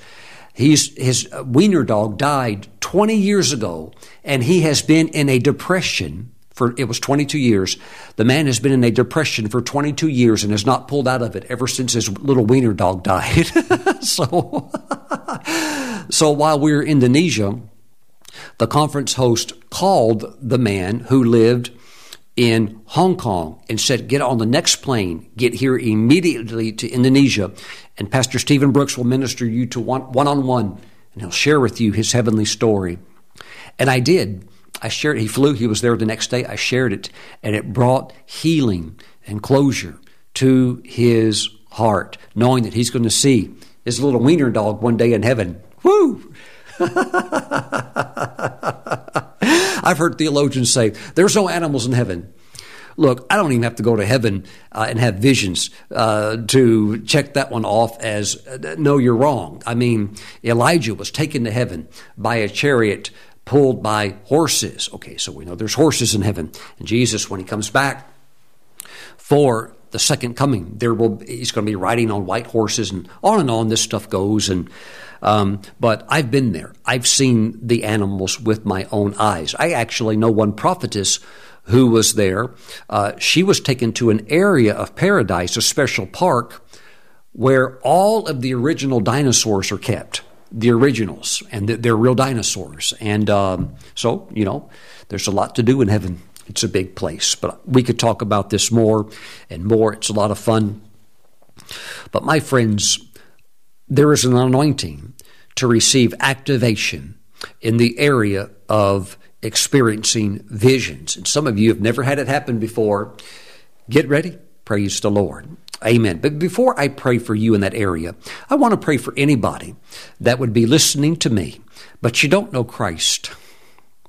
He's, his uh, wiener dog died 20 years ago, and he has been in a depression for it was 22 years. The man has been in a depression for 22 years and has not pulled out of it ever since his little wiener dog died. so, so while we were in Indonesia, the conference host called the man who lived in Hong Kong and said, Get on the next plane, get here immediately to Indonesia, and Pastor Stephen Brooks will minister you to one on one, and he'll share with you his heavenly story. And I did. I shared, he flew, he was there the next day. I shared it, and it brought healing and closure to his heart, knowing that he's going to see his little wiener dog one day in heaven. Woo! I've heard theologians say there's no animals in heaven. Look, I don't even have to go to heaven uh, and have visions uh, to check that one off as uh, no, you're wrong. I mean, Elijah was taken to heaven by a chariot pulled by horses. Okay, so we know there's horses in heaven. And Jesus, when he comes back for the second coming, there will he's going to be riding on white horses, and on and on this stuff goes. And um, but I've been there. I've seen the animals with my own eyes. I actually know one prophetess who was there. Uh, she was taken to an area of paradise, a special park, where all of the original dinosaurs are kept. The originals, and they're real dinosaurs. And um, so, you know, there's a lot to do in heaven. It's a big place. But we could talk about this more and more. It's a lot of fun. But my friends, there is an anointing to receive activation in the area of experiencing visions. And some of you have never had it happen before. Get ready. Praise the Lord. Amen. But before I pray for you in that area, I want to pray for anybody that would be listening to me, but you don't know Christ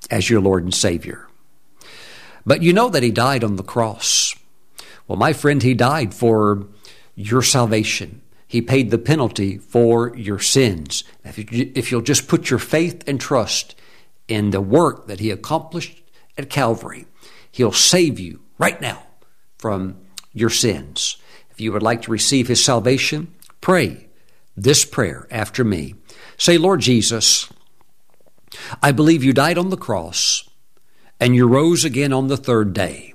as your Lord and Savior. But you know that He died on the cross. Well, my friend, He died for your salvation. He paid the penalty for your sins. If, you, if you'll just put your faith and trust in the work that He accomplished at Calvary, He'll save you right now from your sins. If you would like to receive His salvation, pray this prayer after me. Say, Lord Jesus, I believe you died on the cross and you rose again on the third day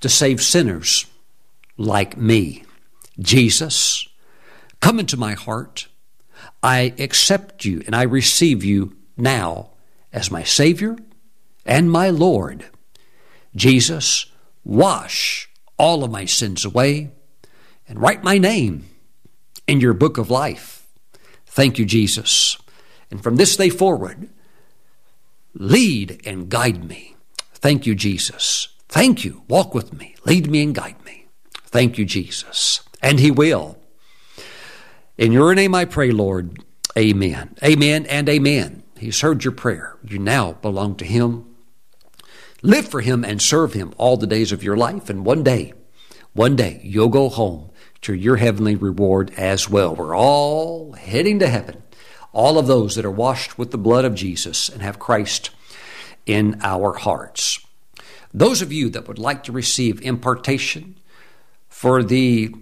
to save sinners like me. Jesus, come into my heart. I accept you and I receive you now as my Savior and my Lord. Jesus, wash all of my sins away and write my name in your book of life. Thank you, Jesus. And from this day forward, lead and guide me. Thank you, Jesus. Thank you. Walk with me. Lead me and guide me. Thank you, Jesus. And He will. In your name I pray, Lord. Amen. Amen and amen. He's heard your prayer. You now belong to Him. Live for Him and serve Him all the days of your life. And one day, one day, you'll go home to your heavenly reward as well. We're all heading to heaven. All of those that are washed with the blood of Jesus and have Christ in our hearts. Those of you that would like to receive impartation for the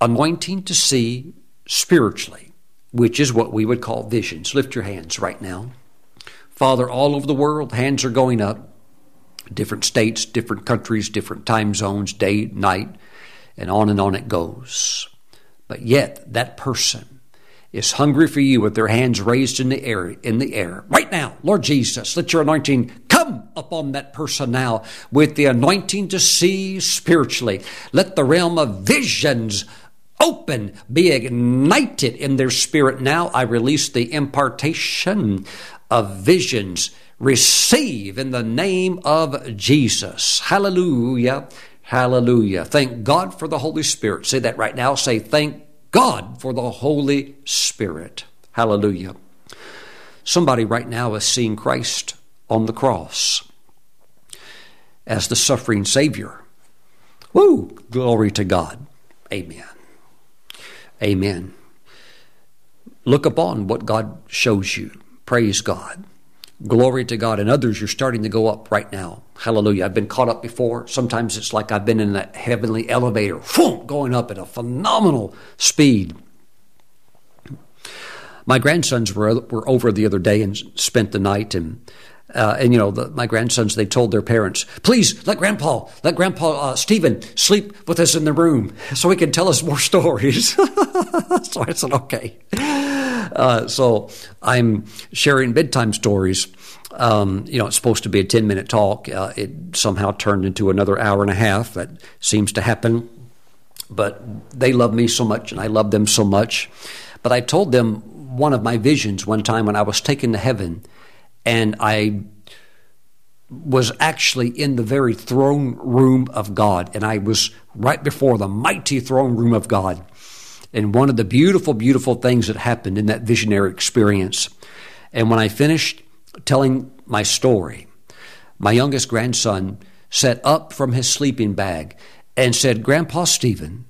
anointing to see spiritually, which is what we would call visions, lift your hands right now. Father, all over the world, hands are going up. Different states, different countries, different time zones, day, night, and on and on it goes. But yet, that person is hungry for you with their hands raised in the air, in the air. Right now, Lord Jesus, let your anointing come upon that person now with the anointing to see spiritually. Let the realm of visions open, be ignited in their spirit now. I release the impartation of visions. Receive in the name of Jesus. Hallelujah. Hallelujah. Thank God for the Holy Spirit. Say that right now. Say, thank God for the Holy Spirit. Hallelujah. Somebody right now is seeing Christ on the cross as the suffering Savior. Woo! Glory to God. Amen. Amen. Look upon what God shows you. Praise God. Glory to God. And others, you're starting to go up right now. Hallelujah. I've been caught up before. Sometimes it's like I've been in that heavenly elevator, whoom, going up at a phenomenal speed. My grandsons were, were over the other day and spent the night and uh, and you know, the, my grandsons, they told their parents, please let Grandpa, let Grandpa uh, Stephen sleep with us in the room so he can tell us more stories. so I said, okay. Uh, so I'm sharing bedtime stories. Um, you know, it's supposed to be a 10 minute talk. Uh, it somehow turned into another hour and a half. That seems to happen. But they love me so much and I love them so much. But I told them one of my visions one time when I was taken to heaven and I was actually in the very throne room of God, and I was right before the mighty throne room of God. And one of the beautiful, beautiful things that happened in that visionary experience. And when I finished telling my story, my youngest grandson sat up from his sleeping bag and said, Grandpa Stephen,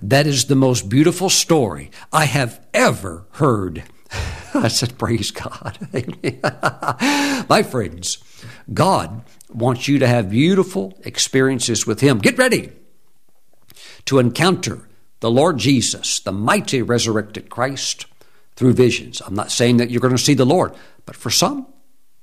that is the most beautiful story I have ever heard. I said, Praise God. My friends, God wants you to have beautiful experiences with Him. Get ready to encounter the Lord Jesus, the mighty resurrected Christ, through visions. I'm not saying that you're going to see the Lord, but for some,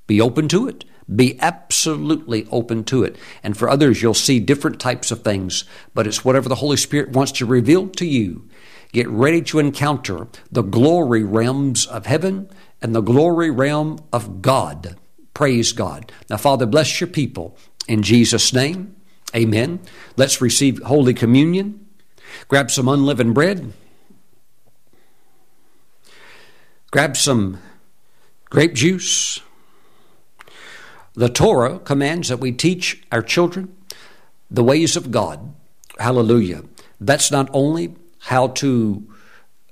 be open to it. Be absolutely open to it. And for others, you'll see different types of things, but it's whatever the Holy Spirit wants to reveal to you Get ready to encounter the glory realms of heaven and the glory realm of God. Praise God. Now, Father, bless your people in Jesus' name. Amen. Let's receive Holy Communion. Grab some unleavened bread. Grab some grape juice. The Torah commands that we teach our children the ways of God. Hallelujah. That's not only how to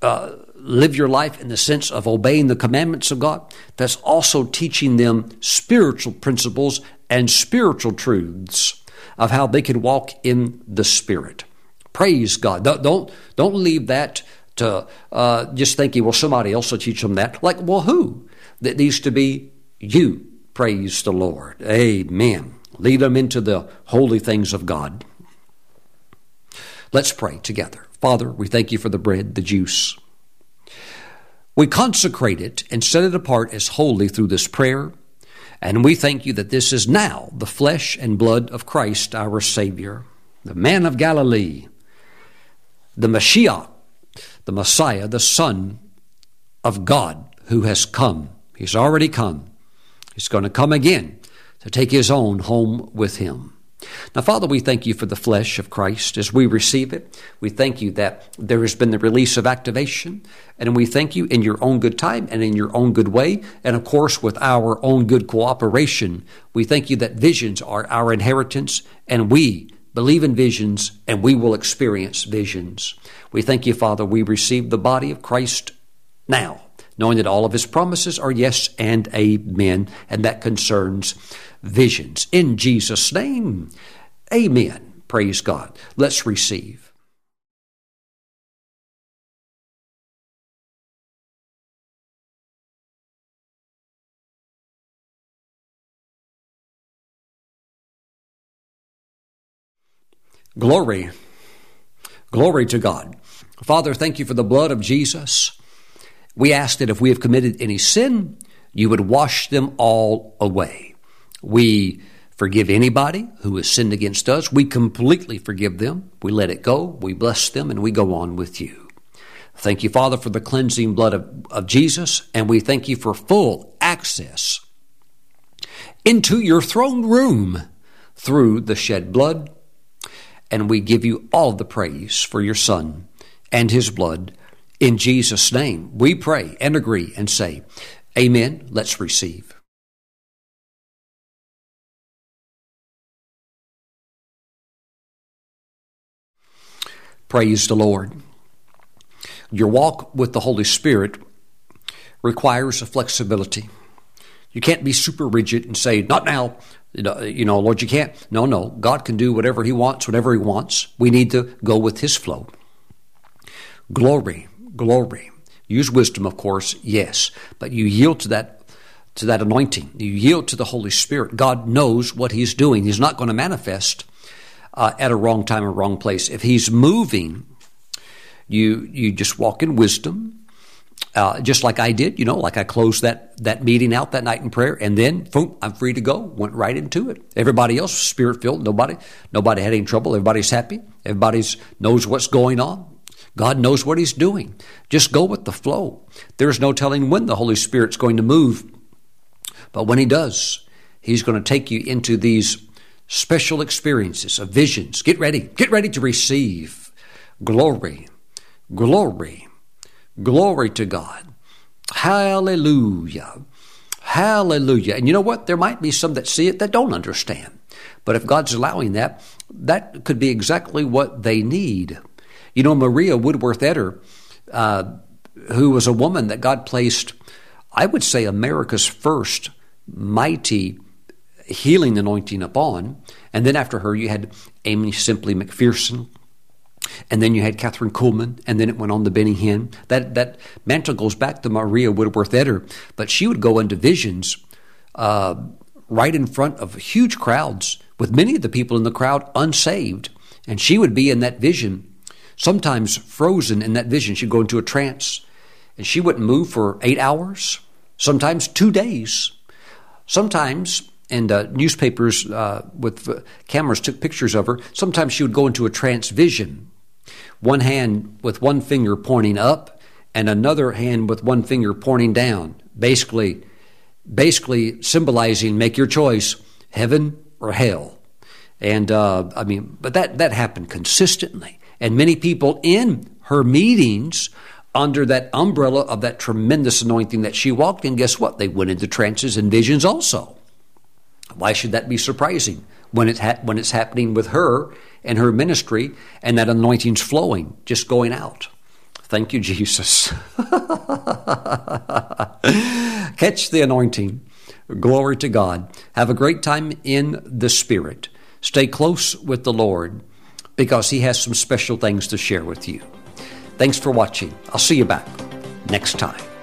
uh, live your life in the sense of obeying the commandments of God, that's also teaching them spiritual principles and spiritual truths of how they can walk in the Spirit. Praise God. Don't don't, don't leave that to uh, just thinking, well, somebody else will teach them that. Like, well, who? That needs to be you. Praise the Lord. Amen. Lead them into the holy things of God. Let's pray together. Father, we thank you for the bread, the juice. We consecrate it and set it apart as holy through this prayer. And we thank you that this is now the flesh and blood of Christ, our Savior, the man of Galilee, the Messiah, the Messiah, the Son of God who has come. He's already come. He's going to come again to take his own home with him. Now, Father, we thank you for the flesh of Christ as we receive it. We thank you that there has been the release of activation, and we thank you in your own good time and in your own good way, and of course, with our own good cooperation. We thank you that visions are our inheritance, and we believe in visions, and we will experience visions. We thank you, Father, we receive the body of Christ now, knowing that all of his promises are yes and amen, and that concerns visions. In Jesus' name, amen. Praise God. Let's receive. Glory. Glory to God. Father, thank you for the blood of Jesus. We ask that if we have committed any sin, you would wash them all away. We forgive anybody who has sinned against us. We completely forgive them. We let it go. We bless them and we go on with you. Thank you, Father, for the cleansing blood of, of Jesus, and we thank you for full access into your throne room through the shed blood. And we give you all the praise for your Son and his blood. In Jesus' name, we pray and agree and say, Amen. Let's receive. Praise the Lord. Your walk with the Holy Spirit requires a flexibility. You can't be super rigid and say, not now, you know, Lord, you can't. No, no. God can do whatever He wants, whatever He wants. We need to go with His flow. Glory, glory. Use wisdom, of course, yes, but you yield to that to that anointing. You yield to the Holy Spirit. God knows what He's doing. He's not going to manifest uh, at a wrong time or wrong place. If he's moving, you you just walk in wisdom, uh, just like I did. You know, like I closed that that meeting out that night in prayer, and then boom, I'm free to go. Went right into it. Everybody else spirit filled. Nobody nobody had any trouble. Everybody's happy. Everybody's knows what's going on. God knows what He's doing. Just go with the flow. There's no telling when the Holy Spirit's going to move, but when He does, He's going to take you into these special experiences of visions. Get ready. Get ready to receive glory, glory, glory to God. Hallelujah. Hallelujah. And you know what? There might be some that see it that don't understand. But if God's allowing that, that could be exactly what they need. You know, Maria Woodworth Etter, uh, who was a woman that God placed, I would say, America's first mighty healing anointing upon. And then after her, you had Aimee Semple McPherson. And then you had Kathryn Kuhlman, and then it went on to Benny Hinn. That that mantle goes back to Maria Woodworth Etter, but she would go into visions uh, right in front of huge crowds, with many of the people in the crowd unsaved, and she would be in that vision, sometimes frozen in that vision. She'd go into a trance, and she wouldn't move for eight hours, sometimes two days, sometimes and uh, newspapers uh, with uh, cameras took pictures of her. Sometimes she would go into a trance vision, one hand with one finger pointing up, and another hand with one finger pointing down. Basically, basically symbolizing make your choice, heaven or hell. And uh, I mean, but that that happened consistently, and many people in her meetings under that umbrella of that tremendous anointing that she walked in, guess what? They went into trances and visions also. Why should that be surprising? when, it ha- when it's happening with her and her ministry and that anointing's flowing, just going out. Thank you, Jesus. Catch the anointing. Glory to God. Have a great time in the Spirit. Stay close with the Lord because He has some special things to share with you. Thanks for watching. I'll see you back next time.